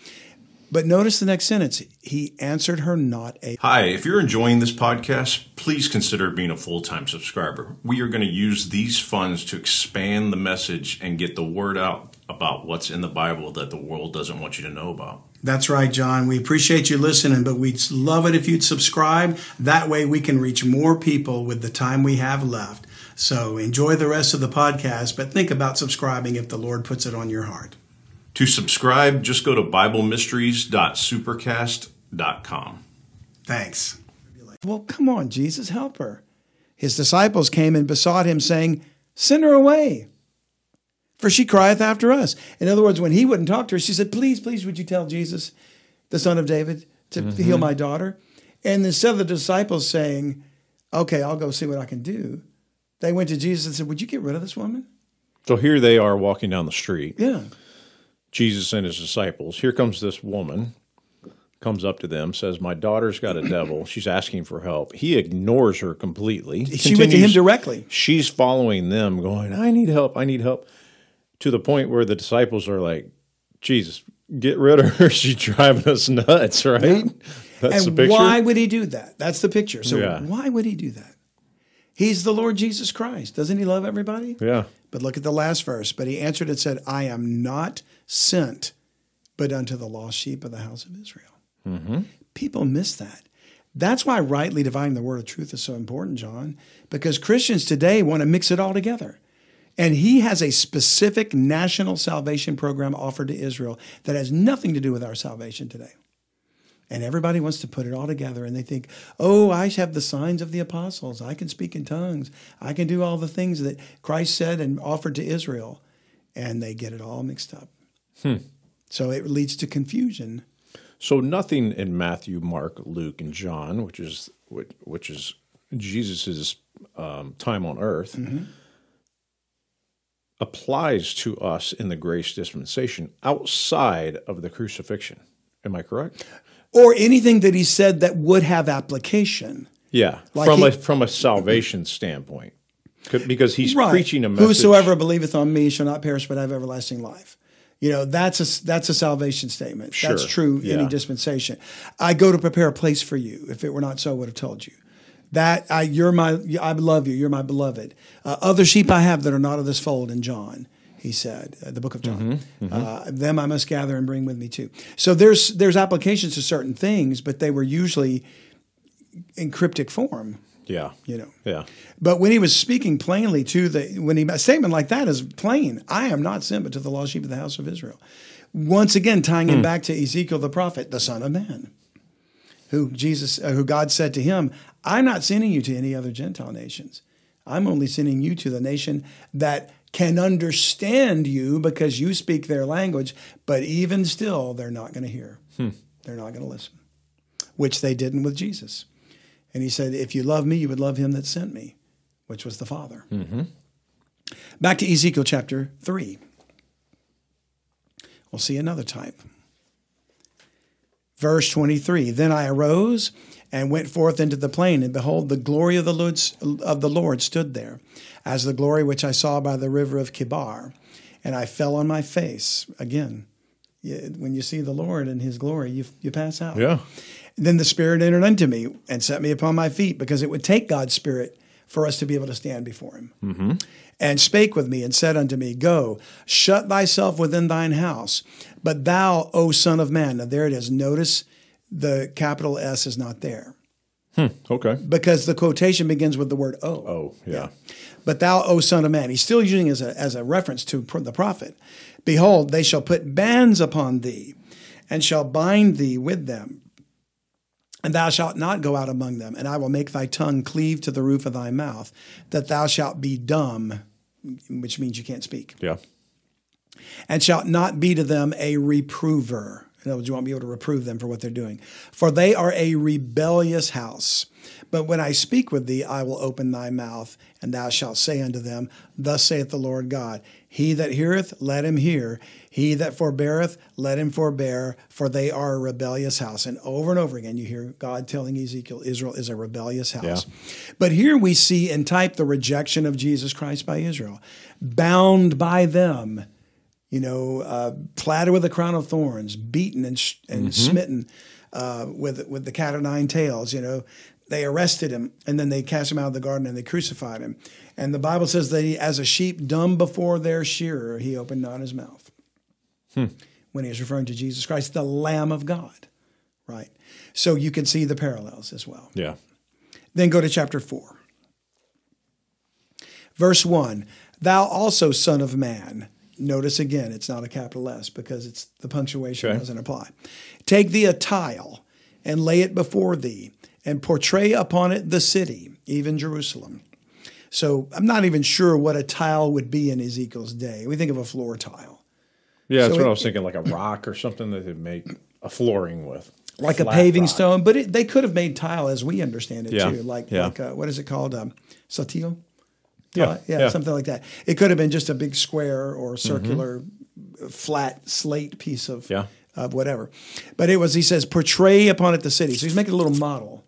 But notice the next sentence. He answered her not a Hi, if you're enjoying this podcast, please consider being a full time subscriber. We are going to use these funds to expand the message and get the word out about what's in the Bible that the world doesn't want you to know about. That's right, John. We appreciate you listening, but we'd love it if you'd subscribe. That way we can reach more people with the time we have left. So enjoy the rest of the podcast, but think about subscribing if the Lord puts it on your heart. To subscribe, just go to BibleMysteries.supercast.com. Thanks. Well, come on, Jesus, help her. His disciples came and besought him, saying, Send her away, for she crieth after us. In other words, when he wouldn't talk to her, she said, Please, please, would you tell Jesus, the son of David, to mm-hmm. heal my daughter? And instead of the disciples saying, Okay, I'll go see what I can do, they went to Jesus and said, Would you get rid of this woman? So here they are walking down the street. Yeah. Jesus and his disciples. Here comes this woman, comes up to them, says, My daughter's got a devil. She's asking for help. He ignores her completely. She went to him directly. She's following them, going, I need help. I need help. To the point where the disciples are like, Jesus, get rid of her. [LAUGHS] She's driving us nuts, right? That's the and picture. why would he do that? That's the picture. So Yeah. why would he do that? He's the Lord Jesus Christ. Doesn't he love everybody? yeah. But look at the last verse. But he answered and said, I am not sent, but unto the lost sheep of the house of Israel. Mm-hmm. People miss that. That's why rightly dividing the word of truth is so important, John, because Christians today want to mix it all together. And he has a specific national salvation program offered to Israel that has nothing to do with our salvation today. And everybody wants to put it all together and they think, oh, I have the signs of the apostles. I can speak in tongues. I can do all the things that Christ said and offered to Israel. And they get it all mixed up. So it leads to confusion So nothing in Matthew, Mark, Luke, and John, which is which, which is Jesus's um, time on earth, Mm-hmm. Applies to us in the grace dispensation outside of the crucifixion. Am I correct? Or anything that he said that would have application. Yeah, Like from he- a from a salvation standpoint, because he's preaching a message. Whosoever believeth on me shall not perish but have everlasting life. You know, that's a that's a salvation statement. That's Sure. true any dispensation. I go to prepare a place for you. If it were not so, I would have told you. That I, you're my, I love you. You're my beloved. Uh, other sheep I have that are not of this fold. In John, he said, uh, the book of John. Mm-hmm, Uh, them I must gather and bring with me too. So there's there's applications to certain things, but they were usually in cryptic form. Yeah, You know. yeah, But when he was speaking plainly to the, when he, a statement like that is plain, I am not sent but to the lost sheep of the house of Israel. Once again, tying him back to Ezekiel the prophet, the son of man, who Jesus, uh, who God said to him, I'm not sending you to any other Gentile nations. I'm only sending you to the nation that can understand you because you speak their language, but even still, they're not going to hear. Hmm. They're not going to listen, which they didn't with Jesus. And he said, If you love me, you would love him that sent me, which was the Father. Mm-hmm. Back to Ezekiel chapter 3. We'll see another type. Verse 23 Then I arose and went forth into the plain, and behold, the glory of the Lord, of the Lord stood there, as the glory which I saw by the river of Chebar. And I fell on my face. Again, when you see the Lord and his glory, you, you pass out. yeah. Then the Spirit entered unto me and set me upon my feet, because it would take God's Spirit for us to be able to stand before Him. Mm-hmm. And spake with me and said unto me, Go, shut thyself within thine house. But thou, O Son of Man, now there it is. Notice the capital S is not there hmm, Okay. because the quotation begins with the word O. Oh, yeah. But thou, O Son of Man, he's still using it as a, as a reference to the prophet. Behold, they shall put bands upon thee, and shall bind thee with them. And thou shalt not go out among them, and I will make thy tongue cleave to the roof of thy mouth, that thou shalt be dumb, which means you can't speak, Yeah. and shalt not be to them a reprover. In other words, you won't be able to reprove them for what they're doing. For they are a rebellious house. But when I speak with thee, I will open thy mouth, and thou shalt say unto them, Thus saith the Lord God He that heareth, let him hear. He that forbeareth, let him forbear, for they are a rebellious house. And over and over again, you hear God telling Ezekiel, Israel is a rebellious house. But here we see in type the rejection of Jesus Christ by Israel, bound by them you know, uh, platted with a crown of thorns, beaten and, sh- and smitten uh, with with the cat o' nine tails. You know, they arrested him and then they cast him out of the garden and they crucified him. And the Bible says that he, as a sheep dumb before their shearer, he opened not his mouth. When he is referring to Jesus Christ, the Lamb of God, right? So you can see the parallels as well. Yeah. Then go to chapter 4. Verse 1 Thou also, Son of Man. Notice again, it's not a capital S because it's the punctuation Okay. doesn't apply. Take thee a tile and lay it before thee, and portray upon it the city, even Jerusalem. So I'm not even sure what a tile would be in Ezekiel's day. We think of a floor tile, Yeah, that's So what it- I was thinking, like a rock or something that they'd make a flooring with. like a paving rock. stone, but it, they could have made tile as we understand it Yeah. too. Like, Yeah. like uh, what is it called? Um, satile? Yeah, Uh, yeah, yeah. something like that. It could have been just a big square or Mm-hmm. circular, flat slate piece of Yeah. of whatever. But it was he says portray upon it the city. So he's making a little model,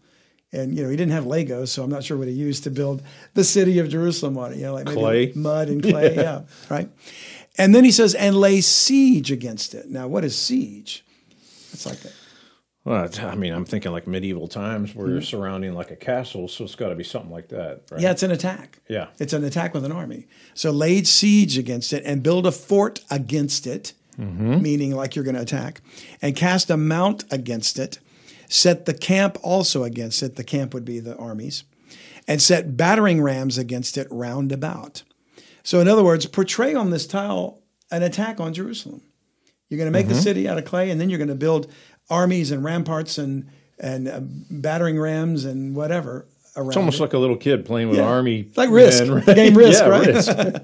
and you know he didn't have Legos, so I'm not sure what he used to build the city of Jerusalem on it. You know, like maybe Clay. mud and [LAUGHS] clay. yeah, right. And then he says and lay siege against it. Now, what is siege? It's like a, Well, I mean, I'm thinking like medieval times where Mm-hmm. you're surrounding like a castle, so it's got to be something like that, right? Yeah, it's an attack. Yeah. It's an attack with an army. So laid siege against it and build a fort against it, meaning like you're going to attack, and cast a mount against it, set the camp also against it. The camp would be the armies, and set battering rams against it round about. So, in other words, portray on this tile an attack on Jerusalem. You're going to make the city out of clay, and then you're going to build armies and ramparts and and uh, battering rams and whatever around. It's almost it. like a little kid playing with Yeah. army. Like Risk. men, The [LAUGHS] game [LAUGHS] Risk, yeah, right? Risk. [LAUGHS]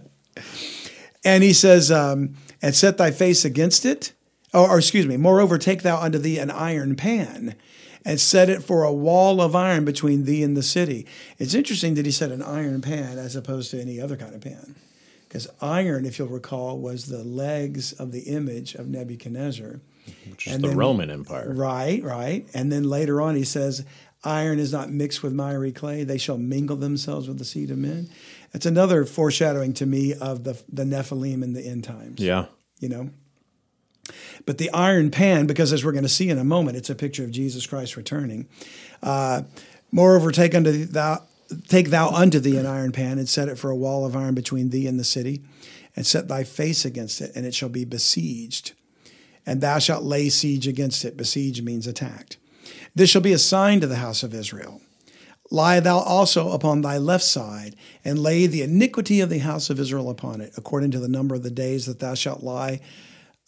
And he says, um, and set thy face against it. or, or excuse me, moreover, take thou unto thee an iron pan and set it for a wall of iron between thee and the city. It's interesting that he said an iron pan as opposed to any other kind of pan. Because iron, if you'll recall, was the legs of the image of Nebuchadnezzar. Which is the Roman Empire. Right, right. And then later on, he says, Iron is not mixed with miry clay. They shall mingle themselves with the seed of men. That's another foreshadowing to me of the, the Nephilim in the end times. Yeah. You know? But the iron pan, because as we're going to see in a moment, it's a picture of Jesus Christ returning. Uh, Moreover, take unto thou take thou unto thee an iron pan and set it for a wall of iron between thee and the city, and set thy face against it, and it shall be besieged. And thou shalt lay siege against it. Besiege means attacked. This shall be a sign to the house of Israel. Lie thou also upon thy left side, and lay the iniquity of the house of Israel upon it, according to the number of the days that thou shalt lie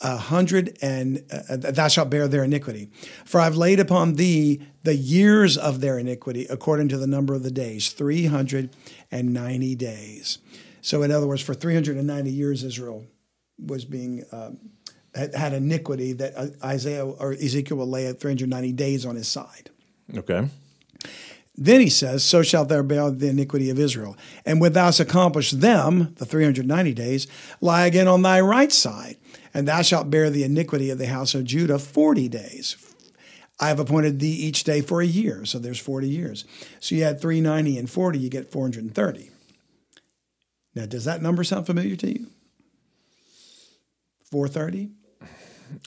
a hundred and uh, thou shalt bear their iniquity. For I've laid upon thee the years of their iniquity according to the number of the days, 390 days. So, in other words, for 390 years, Israel was being, um, had, had iniquity that uh, Isaiah or Ezekiel will lay at 390 days on his side. Okay. Then he says, So shalt thou bear the iniquity of Israel. And when thou hast accomplished them, the 390 days, lie again on thy right side, and thou shalt bear the iniquity of the house of Judah 40 days. I have appointed thee each day for a year. So there's 40 years. So you add 390 and 40, you get 430. Now, does that number sound familiar to you? 430?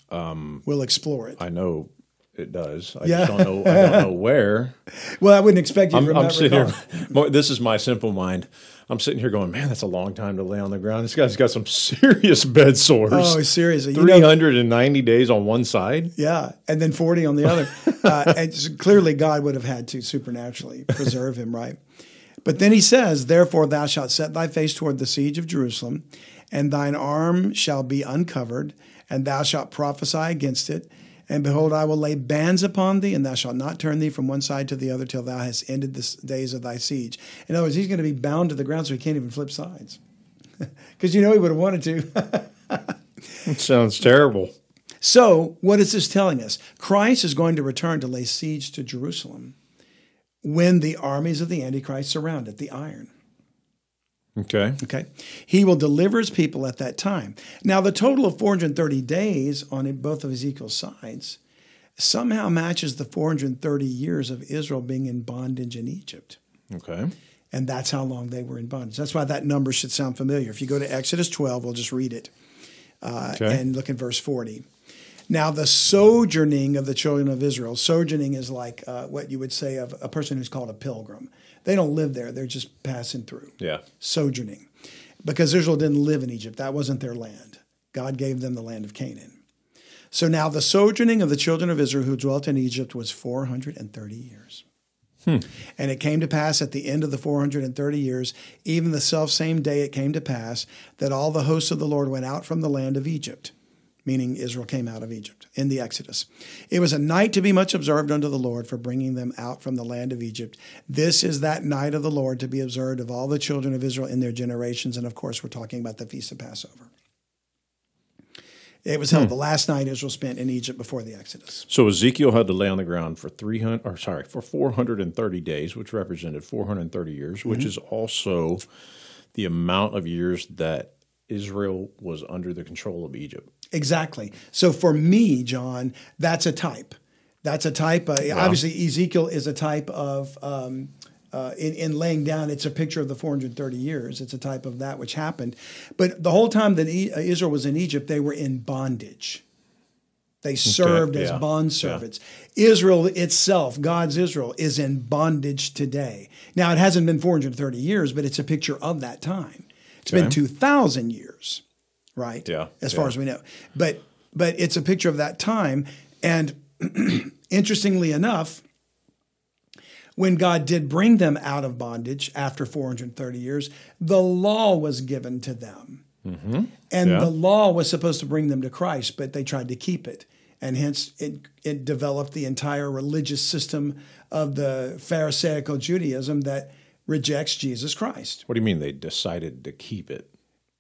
Um, we'll explore it. I know it does. I Yeah. just don't know. I don't know where. [LAUGHS] Well, I wouldn't expect you I'm, to I'm remember. sitting recall. here. [LAUGHS] mo- This is my simple mind. I'm sitting here going, man, that's a long time to lay on the ground. This guy's got some [LAUGHS] serious bed sores. Oh, seriously. You know- 390 days on one side. Yeah, and then 40 on the other. uh, and clearly, God would have had to supernaturally preserve him, right? But then he says, Therefore, thou shalt set thy face toward the siege of Jerusalem, and thine arm shall be uncovered, and thou shalt prophesy against it. And behold, I will lay bands upon thee, and thou shalt not turn thee from one side to the other till thou hast ended the days of thy siege. In other words, he's going to be bound to the ground so he can't even flip sides. [LAUGHS] Because you know he would have wanted to. [LAUGHS] It sounds terrible. So, what is this telling us? Christ is going to return to lay siege to Jerusalem when the armies of the Antichrist surround it, the iron. Okay. Okay. He will deliver his people at that time. Now, the total of 430 days on both of Ezekiel's sides somehow matches the 430 years of Israel being in bondage in Egypt. Okay. And that's how long they were in bondage. That's why that number should sound familiar. If you go to Exodus 12, we'll just read it uh, Okay. and look at verse 40. Now, the sojourning of the children of Israel, sojourning is like uh, what you would say of a person who's called a pilgrim. They don't live there, they're just passing through. Yeah. Sojourning. Because Israel didn't live in Egypt, that wasn't their land. God gave them the land of Canaan. So now the sojourning of the children of Israel who dwelt in Egypt was 430 years. Hmm. And it came to pass at the end of the 430 years, even the self same day it came to pass, that all the hosts of the Lord went out from the land of Egypt, meaning Israel came out of Egypt in the Exodus. It was a night to be much observed unto the Lord for bringing them out from the land of Egypt. This is that night of the Lord to be observed of all the children of Israel in their generations. And of course, we're talking about the Feast of Passover. It was held hmm. the last night Israel spent in Egypt before the Exodus. So Ezekiel had to lay on the ground for 300 or sorry, for 430 days, which represented 430 years, which mm-hmm. is also the amount of years that Israel was under the control of Egypt. Exactly. So for me, John, that's a type. That's a type. Uh, Obviously, Ezekiel is a type of. Um, uh, in, in laying down, it's a picture of the 430 years. It's a type of that which happened. But the whole time that e- Israel was in Egypt, they were in bondage. They served as yeah, bond servants. Israel itself, God's Israel, is in bondage today. Now, it hasn't been 430 years, but it's a picture of that time. It's been Okay. 2,000 years, right? Yeah, As far as we know. But but it's a picture of that time. And [CLEARS THROAT] interestingly enough, when God did bring them out of bondage after 430 years, the law was given to them. Mm-hmm. And Yeah. the law was supposed to bring them to Christ, but they tried to keep it. And hence it, it developed the entire religious system of the Pharisaical Judaism that rejects Jesus Christ. What do you mean they decided to keep it?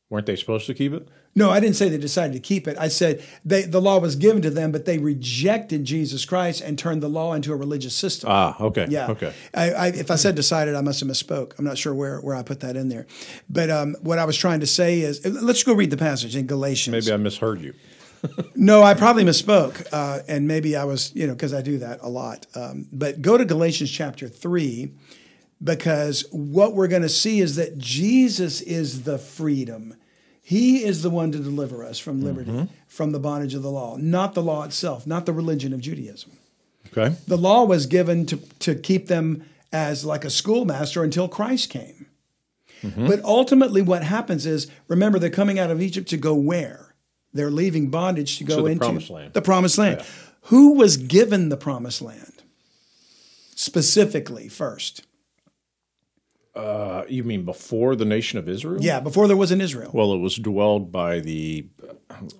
Weren't they supposed to keep it? No, I didn't say they decided to keep it. I said they, the law was given to them, but they rejected Jesus Christ and turned the law into a religious system. Ah, okay. Yeah. Okay. I, I, if I said decided, I must have misspoke. I'm not sure where, where I put that in there. But um, what I was trying to say is let's go read the passage in Galatians. Maybe I misheard you. [LAUGHS] No, I probably misspoke. Uh, and maybe I was, you know, because I do that a lot. Um, but go to Galatians chapter 3, because what we're going to see is that Jesus is the freedom. He is the one to deliver us from liberty, mm-hmm. from the bondage of the law, not the law itself, not the religion of Judaism. Okay. The law was given to, to keep them as like a schoolmaster until Christ came. Mm-hmm. But ultimately, what happens is remember, they're coming out of Egypt to go where? They're leaving bondage to go To the into promised land. the promised land. Yeah. Who was given the promised land? Specifically, first. Uh, you mean before the nation of Israel? Yeah, before there was an Israel. Well, it was dwelled by the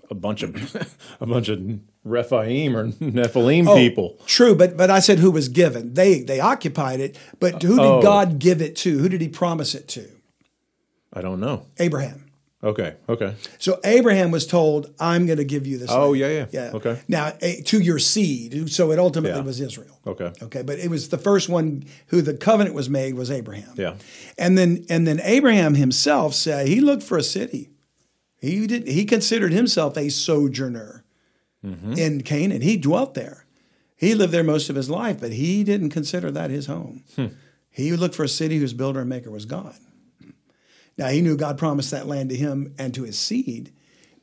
a bunch of [LAUGHS] a bunch of Rephaim or Nephilim Oh, people. True, but but I said who was given. They they occupied it, but who did Oh. God give it to? Who did he promise it to? I don't know. Abraham. Okay. Okay. So Abraham was told, "I'm going to give you this." Oh, land." yeah, yeah. yeah. Okay. Now to your seed. So it ultimately Yeah. was Israel. Okay. Okay, but it was the first one who the covenant was made was Abraham. Yeah. And then and then Abraham himself said he looked for a city. He did he considered himself a sojourner Mm-hmm. in Canaan. He dwelt there. He lived there most of his life, but he didn't consider that his home. Hmm. He looked for a city whose builder and maker was God. Now he knew God promised that land to him and to his seed,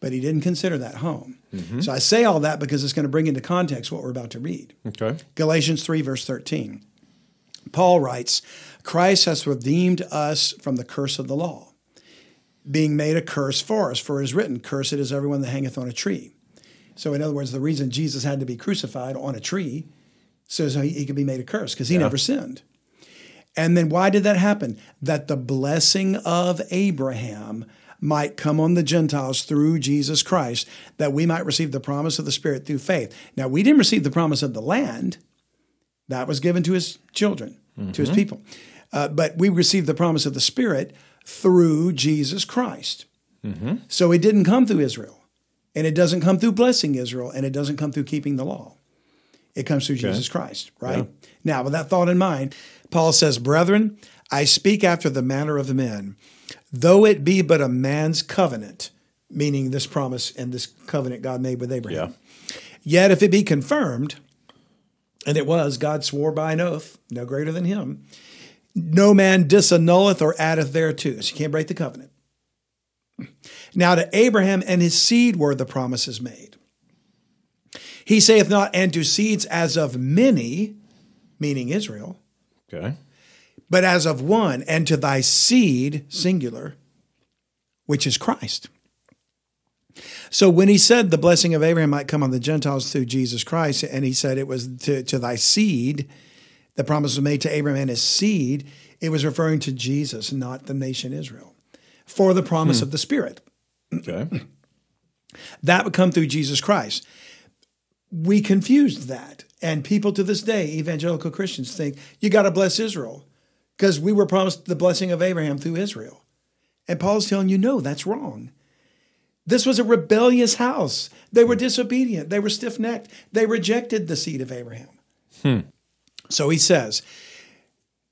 but he didn't consider that home. Mm-hmm. So I say all that because it's going to bring into context what we're about to read. Okay. Galatians 3, verse 13. Paul writes, Christ has redeemed us from the curse of the law, being made a curse for us, for it is written, Cursed is everyone that hangeth on a tree. So, in other words, the reason Jesus had to be crucified on a tree so so he, he could be made a curse because he never sinned. And then why did that happen? That the blessing of Abraham might come on the Gentiles through Jesus Christ, that we might receive the promise of the Spirit through faith. Now, we didn't receive the promise of the land, that was given to his children, to his people. Uh, but we received the promise of the Spirit through Jesus Christ. So it didn't come through Israel, and it doesn't come through blessing Israel, and it doesn't come through keeping the law. It comes through Jesus Christ, right? Now, with that thought in mind, Paul says, Brethren, I speak after the manner of men, though it be but a man's covenant, meaning this promise and this covenant God made with Abraham. Yet if it be confirmed, and it was, God swore by an oath, no greater than him, no man disannulleth or addeth thereto. So you can't break the covenant. Now to Abraham and his seed were the promises made. He saith not, and to seeds as of many, meaning Israel, Okay. but as of one, and to thy seed, singular, which is Christ. So when he said the blessing of Abraham might come on the Gentiles through Jesus Christ, and he said it was to, to thy seed, the promise was made to Abraham and his seed, it was referring to Jesus, not the nation Israel, for the promise hmm. of the Spirit. Okay. That would come through Jesus Christ. We confused that. And people to this day, evangelical Christians, think you got to bless Israel because we were promised the blessing of Abraham through Israel. And Paul's telling you, no, that's wrong. This was a rebellious house. They were disobedient. They were stiff necked. They rejected the seed of Abraham. Hmm. So he says,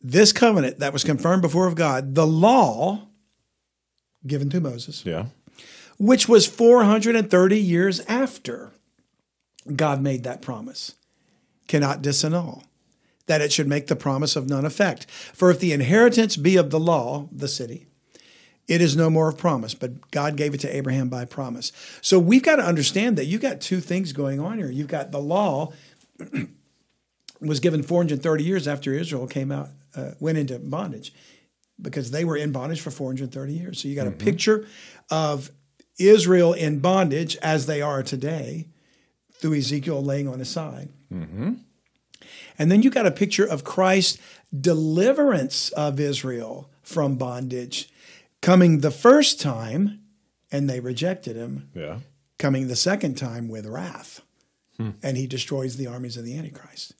this covenant that was confirmed before of God, the law given to Moses, Yeah. which was 430 years after God made that promise, cannot disannul, that it should make the promise of none effect. For if the inheritance be of the law, the city, it is no more of promise, but God gave it to Abraham by promise. So we've got to understand that you've got two things going on here. You've got the law [CLEARS THROAT] was given 430 years after Israel came out, uh, went into bondage, because they were in bondage for 430 years. So you got a picture of Israel in bondage as they are today through Ezekiel laying on his side. Mm-hmm. And then you got a picture of Christ's deliverance of Israel from bondage coming the first time, and they rejected him, Yeah. coming the second time with wrath. Hmm. And he destroys the armies of the Antichrist.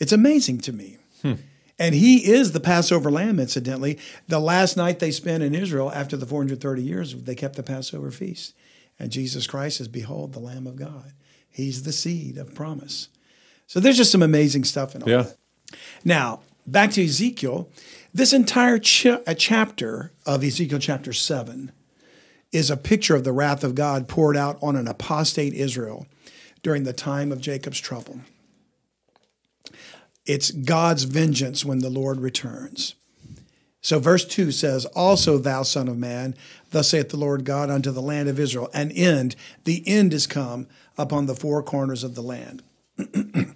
It's amazing to me. Hmm. And he is the Passover lamb, incidentally. The last night they spent in Israel after the 430 years, they kept the Passover feast. And Jesus Christ is, behold, the Lamb of God. He's the seed of promise. So there's just some amazing stuff in all Yeah. that. Now, back to Ezekiel. This entire ch- a chapter of Ezekiel chapter 7 is a picture of the wrath of God poured out on an apostate Israel during the time of Jacob's trouble. It's God's vengeance when the Lord returns. So, verse 2 says, Also, thou son of man, thus saith the Lord God unto the land of Israel, an end, the end is come upon the four corners of the land. [CLEARS THROAT]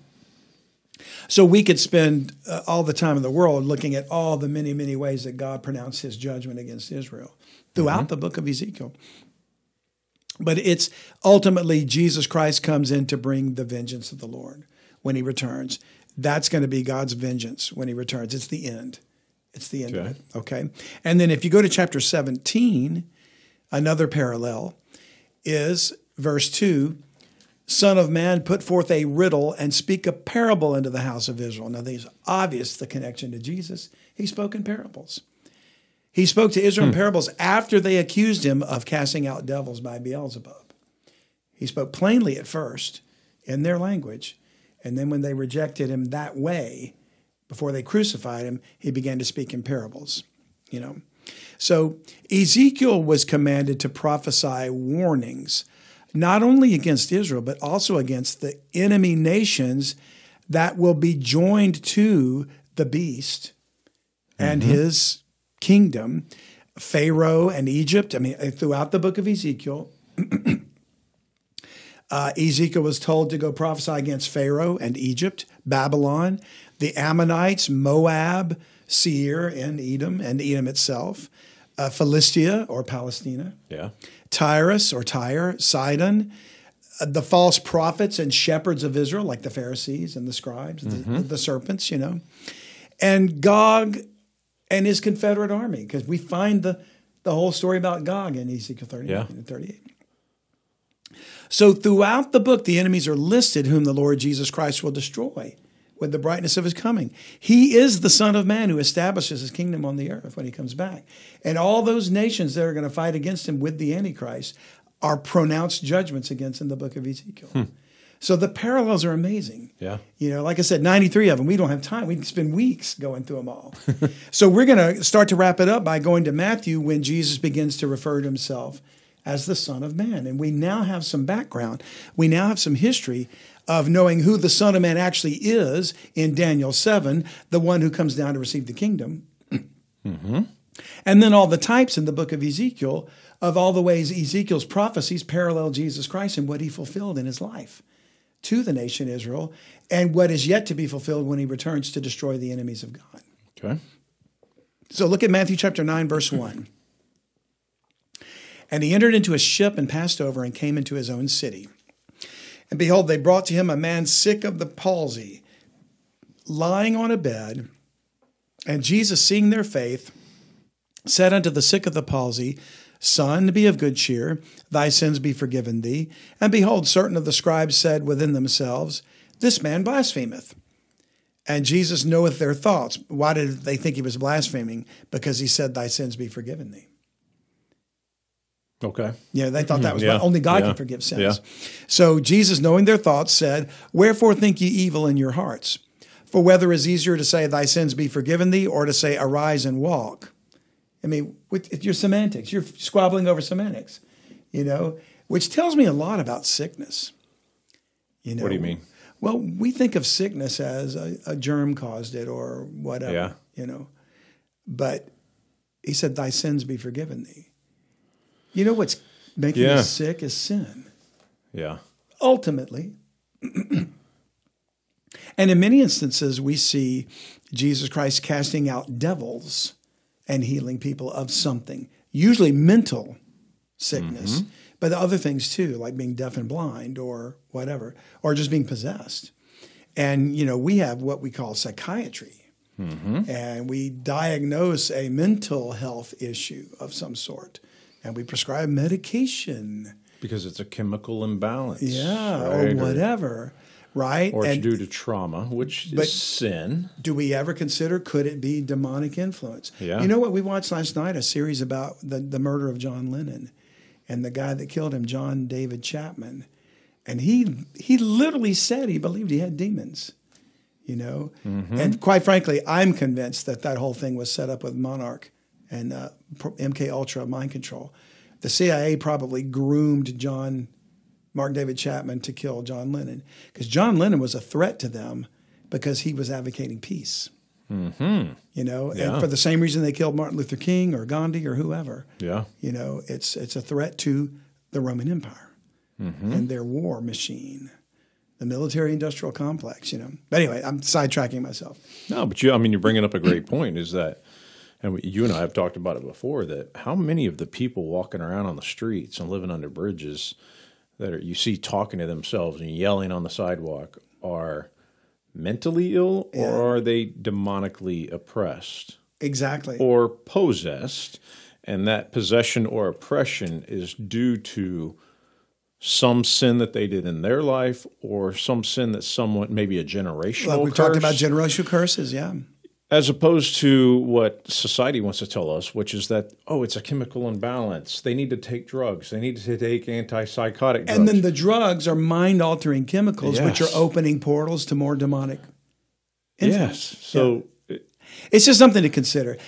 so, we could spend uh, all the time in the world looking at all the many, many ways that God pronounced his judgment against Israel throughout the book of Ezekiel. But it's ultimately Jesus Christ comes in to bring the vengeance of the Lord when he returns. That's going to be God's vengeance when he returns. It's the end. It's the end of it. Okay. And then if you go to chapter 17, another parallel is verse 2 Son of man, put forth a riddle and speak a parable into the house of Israel. Now, there's obvious the connection to Jesus. He spoke in parables. He spoke to Israel in hmm. parables after they accused him of casting out devils by Beelzebub. He spoke plainly at first in their language, and then when they rejected him that way, before they crucified him, he began to speak in parables. You know, so Ezekiel was commanded to prophesy warnings, not only against Israel but also against the enemy nations that will be joined to the beast and his kingdom, Pharaoh and Egypt. I mean, throughout the book of Ezekiel, [CLEARS THROAT] uh, Ezekiel was told to go prophesy against Pharaoh and Egypt, Babylon, the Ammonites, Moab, Seir and Edom, and Edom itself, uh, Philistia or Palestina, Yeah. Tyrus or Tyre, Sidon, uh, the false prophets and shepherds of Israel, like the Pharisees and the scribes, the, the serpents, you know, and Gog and his Confederate army, because we find the, the whole story about Gog in Ezekiel 39 Yeah. and 38. So throughout the book, the enemies are listed whom the Lord Jesus Christ will destroy with the brightness of his coming. He is the Son of Man who establishes his kingdom on the earth when he comes back. And all those nations that are going to fight against him with the Antichrist are pronounced judgments against in the book of Ezekiel. Hmm. So the parallels are amazing. Yeah. You know, like I said, 93 of them. We don't have time. We can spend weeks going through them all. [LAUGHS] so we're going to start to wrap it up by going to Matthew when Jesus begins to refer to himself as the Son of Man. And we now have some background. We now have some history of knowing who the Son of Man actually is in Daniel 7, the one who comes down to receive the kingdom. Mm-hmm. And then all the types in the book of Ezekiel of all the ways Ezekiel's prophecies parallel Jesus Christ and what he fulfilled in his life to the nation Israel and what is yet to be fulfilled when he returns to destroy the enemies of God. Okay. So look at Matthew chapter 9, verse 1. [CLEARS THROAT] And he entered into a ship and passed over and came into his own city. And behold, they brought to him a man sick of the palsy, lying on a bed. And Jesus, seeing their faith, said unto the sick of the palsy, Son, be of good cheer, thy sins be forgiven thee. And behold, certain of the scribes said within themselves, This man blasphemeth. And Jesus knoweth their thoughts. Why did they think he was blaspheming? Because he said, Thy sins be forgiven thee. Okay. Yeah, they thought that was mm, Yeah, only God yeah, can forgive sins. yeah. So Jesus, knowing their thoughts, said, Wherefore think ye evil in your hearts? For whether is easier to say, Thy sins be forgiven thee, or to say, Arise and walk? I mean, with, it's your semantics. You're squabbling over semantics, you know, which tells me a lot about sickness. You know, What do you mean? Well, we think of sickness as a, a germ caused it or whatever, Yeah. you know. But he said, Thy sins be forgiven thee. You know what's making Yeah. us sick is sin, Yeah. ultimately. [CLEARS THROAT] and in many instances, we see Jesus Christ casting out devils and healing people of something, usually mental sickness, mm-hmm. but other things too, like being deaf and blind or whatever, or just being possessed. And, you know, we have what we call psychiatry. Mm-hmm. And we diagnose a mental health issue of some sort. And we prescribe medication. Because it's a chemical imbalance. Yeah, right? or whatever. right? Or it's And due to trauma, which But- is sin. do we ever consider could it be demonic influence? Yeah. You know what? We watched last night a series about the, the murder of John Lennon and the guy that killed him, John David Chapman. And he he literally said he believed he had demons. You know? And quite frankly, I'm convinced that that whole thing was set up with Monarch and uh, MK Ultra mind control. The CIA probably groomed John Mark David Chapman to kill John Lennon because John Lennon was a threat to them because he was advocating peace. Mm-hmm. You know, Yeah. and for the same reason they killed Martin Luther King or Gandhi or whoever. Yeah. You know, it's it's a threat to the Roman Empire and their war machine, the military-industrial complex. You know. But anyway, I'm sidetracking myself. No, but you, I mean, you're bringing up a great point is that, and we, you and I have talked about it before, that how many of the people walking around on the streets and living under bridges that are, you see talking to themselves and yelling on the sidewalk are mentally ill or are they demonically oppressed Exactly. or possessed? And that possession or oppression is due to some sin that they did in their life or some sin that someone, maybe a generational like we talked about curse generational curses. Yeah. As opposed to what society wants to tell us, which is that oh, it's a chemical imbalance. They need to take drugs. They need to take antipsychotic drugs. And then the drugs are mind altering chemicals, which are opening portals to more demonic influence. yes, so It's just something to consider.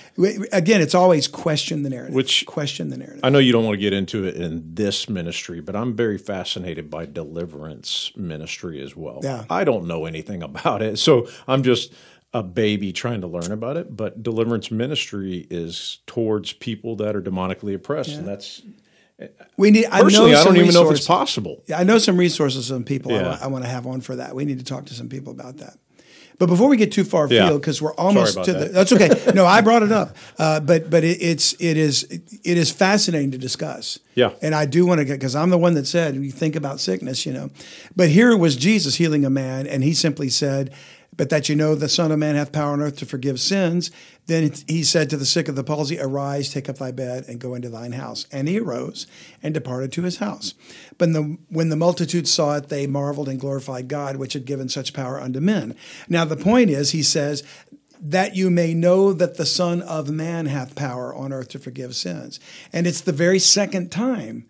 Again, it's always question the narrative. Which- question the narrative. I know you don't want to get into it in this ministry, but I'm very fascinated by deliverance ministry as well. Yeah. I don't know anything [LAUGHS] about it, so I'm just a baby trying to learn about it. But deliverance ministry is towards people that are demonically oppressed, and that's we need. I personally, I, some don't even know if it's possible. Yeah, I know some resources, some people I Yeah. wa- I, want to have on for that. We need to talk to some people about that. But before we get too far Yeah. afield, because we're almost to the. That's okay. No, I brought it up, uh, but but it, it's it is it is fascinating to discuss. Yeah. and I do want to get because I'm the one that said you think about sickness, you know. But here was Jesus healing a man, and he simply said, "But that you know, the Son of Man hath power on earth to forgive sins." Then he said to the sick of the palsy, Arise, take up thy bed, and go into thine house. And he arose and departed to his house. But the, when the multitude saw it, they marveled and glorified God, which had given such power unto men. Now, the point is, he says, that you may know that the Son of Man hath power on earth to forgive sins. And it's the very second time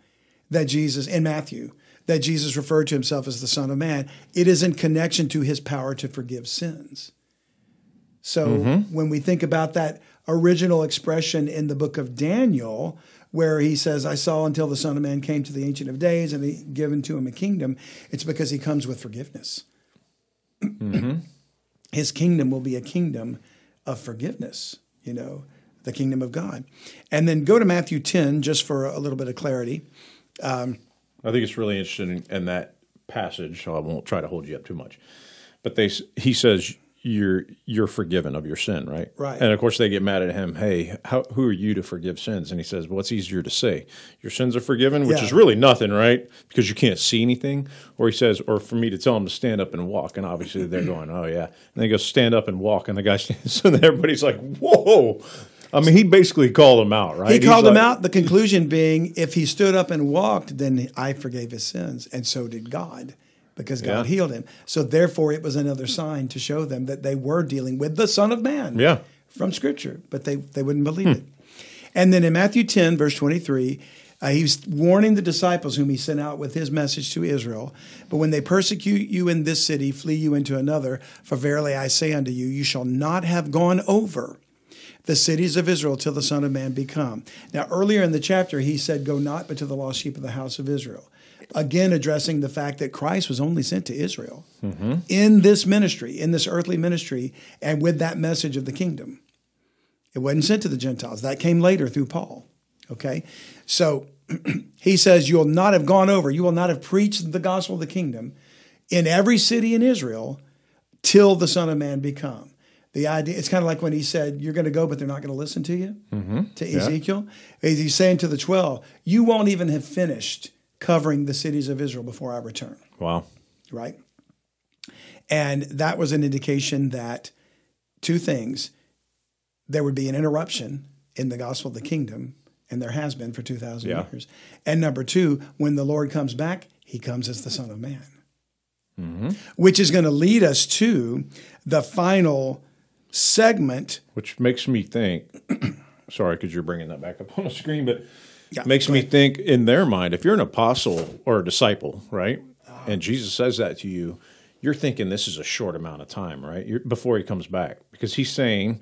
that Jesus, in Matthew, that Jesus referred to himself as the Son of Man. It is in connection to his power to forgive sins. So mm-hmm. when we think about that original expression in the book of Daniel, where he says, I saw until the Son of Man came to the Ancient of Days and he given to him a kingdom, it's because he comes with forgiveness. Mm-hmm. [CLEARS THROAT] His kingdom will be a kingdom of forgiveness, you know, the kingdom of God. And then go to Matthew 10 just for a little bit of clarity. Um, I think it's really interesting in, that passage. So I won't try to hold you up too much, but they he says you're you're forgiven of your sin, right? Right. And of course they get mad at him. Hey, how, who are you to forgive sins? And he says, well, what's easier to say? Your sins are forgiven, which Yeah. is really nothing, right? Because you can't see anything. Or he says, or for me to tell him to stand up and walk, and obviously they're going, oh yeah. And they go stand up and walk, and the guy [LAUGHS] stands. and everybody's like, whoa. I mean, he basically called him out, right? He He's called him out. The conclusion being, if he stood up and walked, then I forgave his sins, and so did God, because God Yeah. healed him. So therefore, it was another sign to show them that they were dealing with the Son of Man. Yeah. from Scripture, but they they wouldn't believe it. And then in Matthew ten, verse twenty three. Uh, he was warning the disciples whom he sent out with his message to Israel. But when they persecute you in this city, flee you into another. For verily I say unto you, you shall not have gone over the cities of Israel till the Son of Man be come. Now, earlier in the chapter, he said, Go not but to the lost sheep of the house of Israel. Again, addressing the fact that Christ was only sent to Israel mm-hmm. in this ministry, in this earthly ministry, and with that message of the kingdom. It wasn't sent to the Gentiles. That came later through Paul. Okay? So [CLEARS THROAT] he says, You'll not have gone over, you will not have preached the gospel of the kingdom in every city in Israel till the Son of Man be come. The idea, it's kind of like when he said, You're going to go, but they're not going to listen to you, mm-hmm. to Ezekiel. He's saying to the 12, You won't even have finished covering the cities of Israel before I return Wow. right? And that was an indication that two things there would be an interruption in the gospel of the kingdom, and there has been for 2,000 Yeah. years. And number two, when the Lord comes back, he comes as the Son of Man. Mm-hmm. which is going to lead us to the final segment. Which makes me think. [CLEARS THROAT] sorry, because you're bringing that back up [LAUGHS] on the screen, but Yeah, makes me ahead. think in their mind, if you're an apostle or a disciple, right, and ah. Jesus says that to you, you're thinking this is a short amount of time, right? You're, before he comes back, because he's saying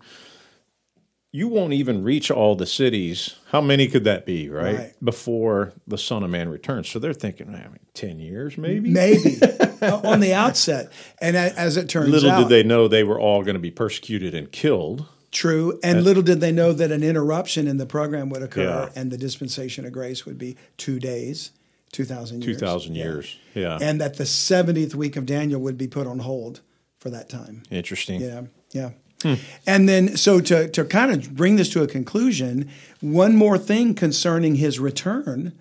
you won't even reach all the cities. How many could that be, right? Right. Before the Son of Man returns. So they're thinking, I mean, ten years, maybe. Maybe [LAUGHS] uh, on the outset, and as it turns Little out, did they know they were all going to be persecuted and killed. True. And little did they know that an interruption in the program would occur Yeah. and the dispensation of grace would be two days, 2,000 years. Two thousand Yeah. years. Yeah. And that the 70th week of Daniel would be put on hold for that time. Interesting. Yeah, yeah. And then, so to, to kind of bring this to a conclusion, one more thing concerning his return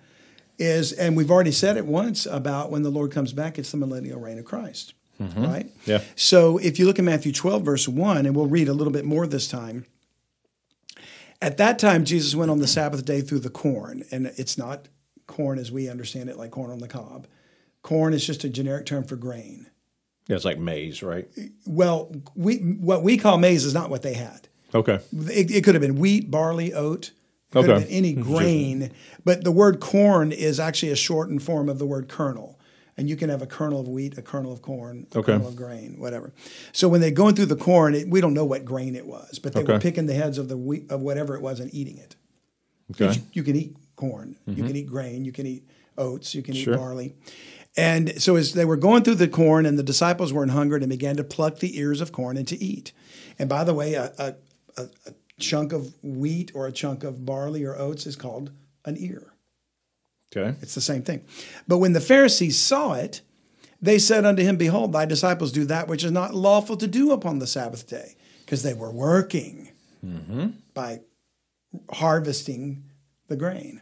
is, and we've already said it once about when the Lord comes back, it's the millennial reign of Christ, mm-hmm. right? Yeah. So if you look at Matthew 12, verse 1, and we'll read a little bit more this time. At that time, Jesus went on the Sabbath day through the corn, and it's not corn as we understand it, like corn on the cob. Corn is just a generic term for grain. Yeah, it's like maize, right? Well, we what we call maize is not what they had. Okay. It, it could have been wheat, barley, oat. It could have been any grain, but the word corn is actually a shortened form of the word kernel. And you can have a kernel of wheat, a kernel of corn, a Okay. kernel of grain, whatever. So when they're going through the corn, it, we don't know what grain it was, but they were picking the heads of the wheat, of whatever it was and eating it. Okay. You, you can eat corn, you mm-hmm. can eat grain, you can eat oats, you can Sure. eat barley. And so as they were going through the corn, and the disciples were hungered and began to pluck the ears of corn and to eat. And by the way, a, a, a, a chunk of wheat or a chunk of barley or oats is called an ear. Okay. It's the same thing. But when the Pharisees saw it, they said unto him, Behold, thy disciples do that which is not lawful to do upon the Sabbath day, because they were working mm-hmm. by harvesting the grain.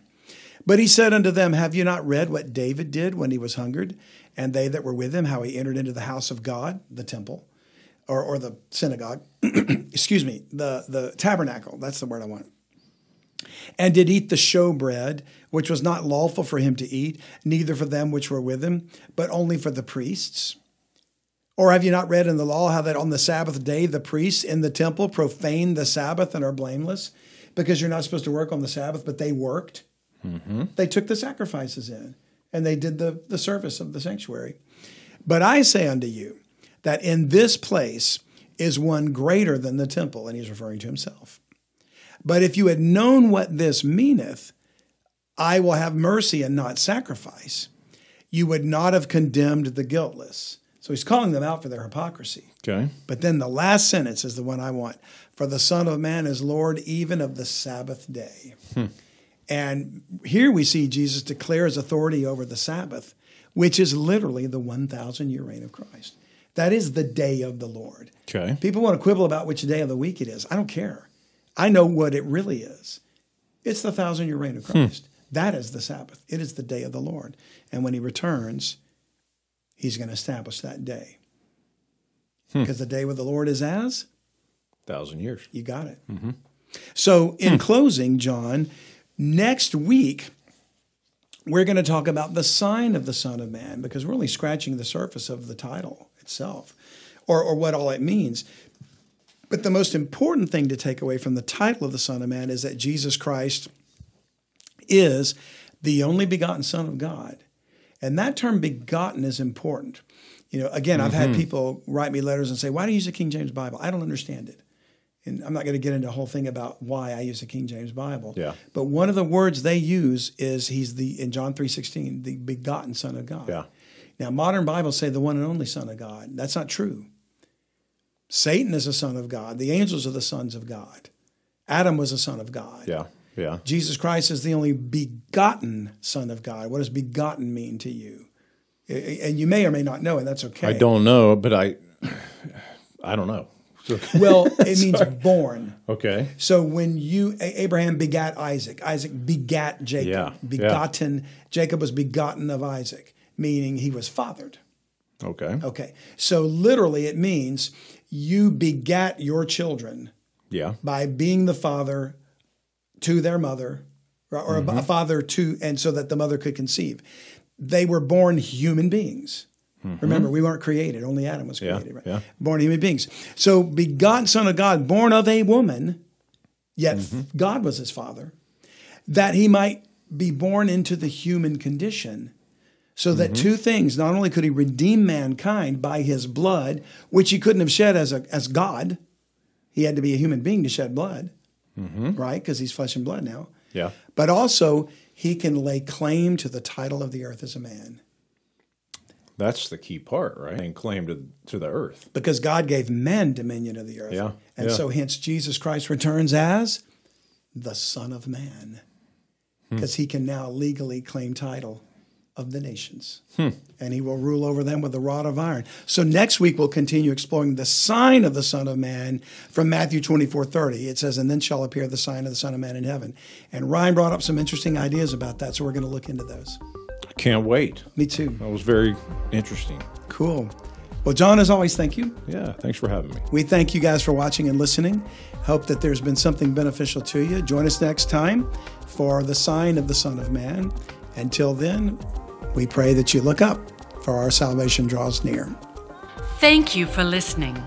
But he said unto them, Have you not read what David did when he was hungered, and they that were with him, how he entered into the house of God, the temple, or, or the synagogue, [CLEARS THROAT] excuse me, the, the tabernacle, that's the word I want and did eat the showbread, which was not lawful for him to eat, neither for them which were with him, but only for the priests? Or have you not read in the law how that on the Sabbath day the priests in the temple profane the Sabbath and are blameless? Because you're not supposed to work on the Sabbath, but they worked. Mm-hmm. They took the sacrifices in and they did the, the service of the sanctuary. But I say unto you that in this place is one greater than the temple, and he's referring to himself. But if you had known what this meaneth, I will have mercy and not sacrifice, you would not have condemned the guiltless. So he's calling them out for their hypocrisy. Okay. But then the last sentence is the one I want. For the Son of Man is Lord even of the Sabbath day. Hmm. And here we see Jesus declare his authority over the Sabbath, which is literally the 1,000 year reign of Christ. That is the day of the Lord. Okay. People want to quibble about which day of the week it is. I don't care. I know what it really is. It's the thousand year reign of hmm. Christ. That is the Sabbath. It is the day of the Lord. And when he returns, he's going to establish that day. Hmm. Because the day with the Lord is as Thousand years. you got it. Mm-hmm. So, in hmm. closing, John, next week, we're going to talk about the sign of the Son of Man because we're only scratching the surface of the title itself or, or what all it means. But the most important thing to take away from the title of the Son of Man is that Jesus Christ is the only begotten Son of God. And that term begotten is important. You know, again, I've had mm-hmm. people write me letters and say, Why do you use the King James Bible? I don't understand it. And I'm not going to get into a whole thing about why I use the King James Bible. Yeah. But one of the words they use is he's the in John 3:16, the begotten Son of God. Yeah. Now modern Bibles say the one and only Son of God. That's not true. Satan is a son of God. The angels are the sons of God. Adam was a son of God. Yeah. Yeah. Jesus Christ is the only begotten Son of God. What does begotten mean to you? And you may or may not know, and that's okay. I don't know, but I, [SIGHS] I don't know. So- [LAUGHS] Well, it [LAUGHS] means born. okay. So when you Abraham begat Isaac, Isaac begat Jacob. Yeah, yeah. Begotten Jacob was begotten of Isaac, meaning he was fathered. Okay. Okay. So literally it means you begat your children Yeah. by being the father to their mother or or a mm-hmm. father to and so that the mother could conceive. They were born human beings. Remember, we weren't created; only Adam was Yeah, created. Right? yeah. Born human beings. So, begotten Son of God, born of a woman, yet Mm-hmm. God was his father, that he might be born into the human condition. So that Mm-hmm. two things: not only could he redeem mankind by his blood, which he couldn't have shed as a as God, he had to be a human being to shed blood, right? Because he's flesh and blood now. Yeah. But also, he can lay claim to the title of the earth as a man. That's the key part, right? And claim to to the earth. because God gave men dominion of the earth. Yeah, And yeah. so hence Jesus Christ returns as the Son of Man. Hmm. Because he can now legally claim title of the nations. Hmm. And he will rule over them with a rod of iron. So next week we'll continue exploring the sign of the Son of Man from Matthew 24, 30. It says, And then shall appear the sign of the Son of Man in heaven. And Ryan brought up some interesting ideas about that, so we're going to look into those. I can't wait. Me too. That was very interesting. Cool. Well, John, as always, thank you. Yeah. Thanks for having me. We thank you guys for watching and listening. Hope that there's been something beneficial to you. Join us next time for the sign of the Son of Man. Until then, we pray that you look up, for our salvation draws near. Thank you for listening.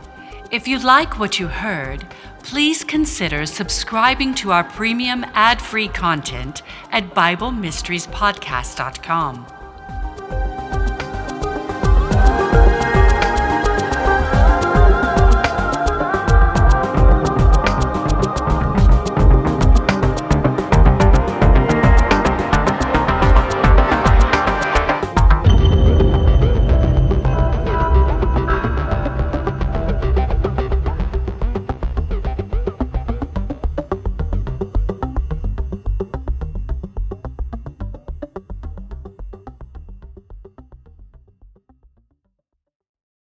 If you like what you heard, please consider subscribing to our premium ad free content at BibleMysteriesPodcast.com.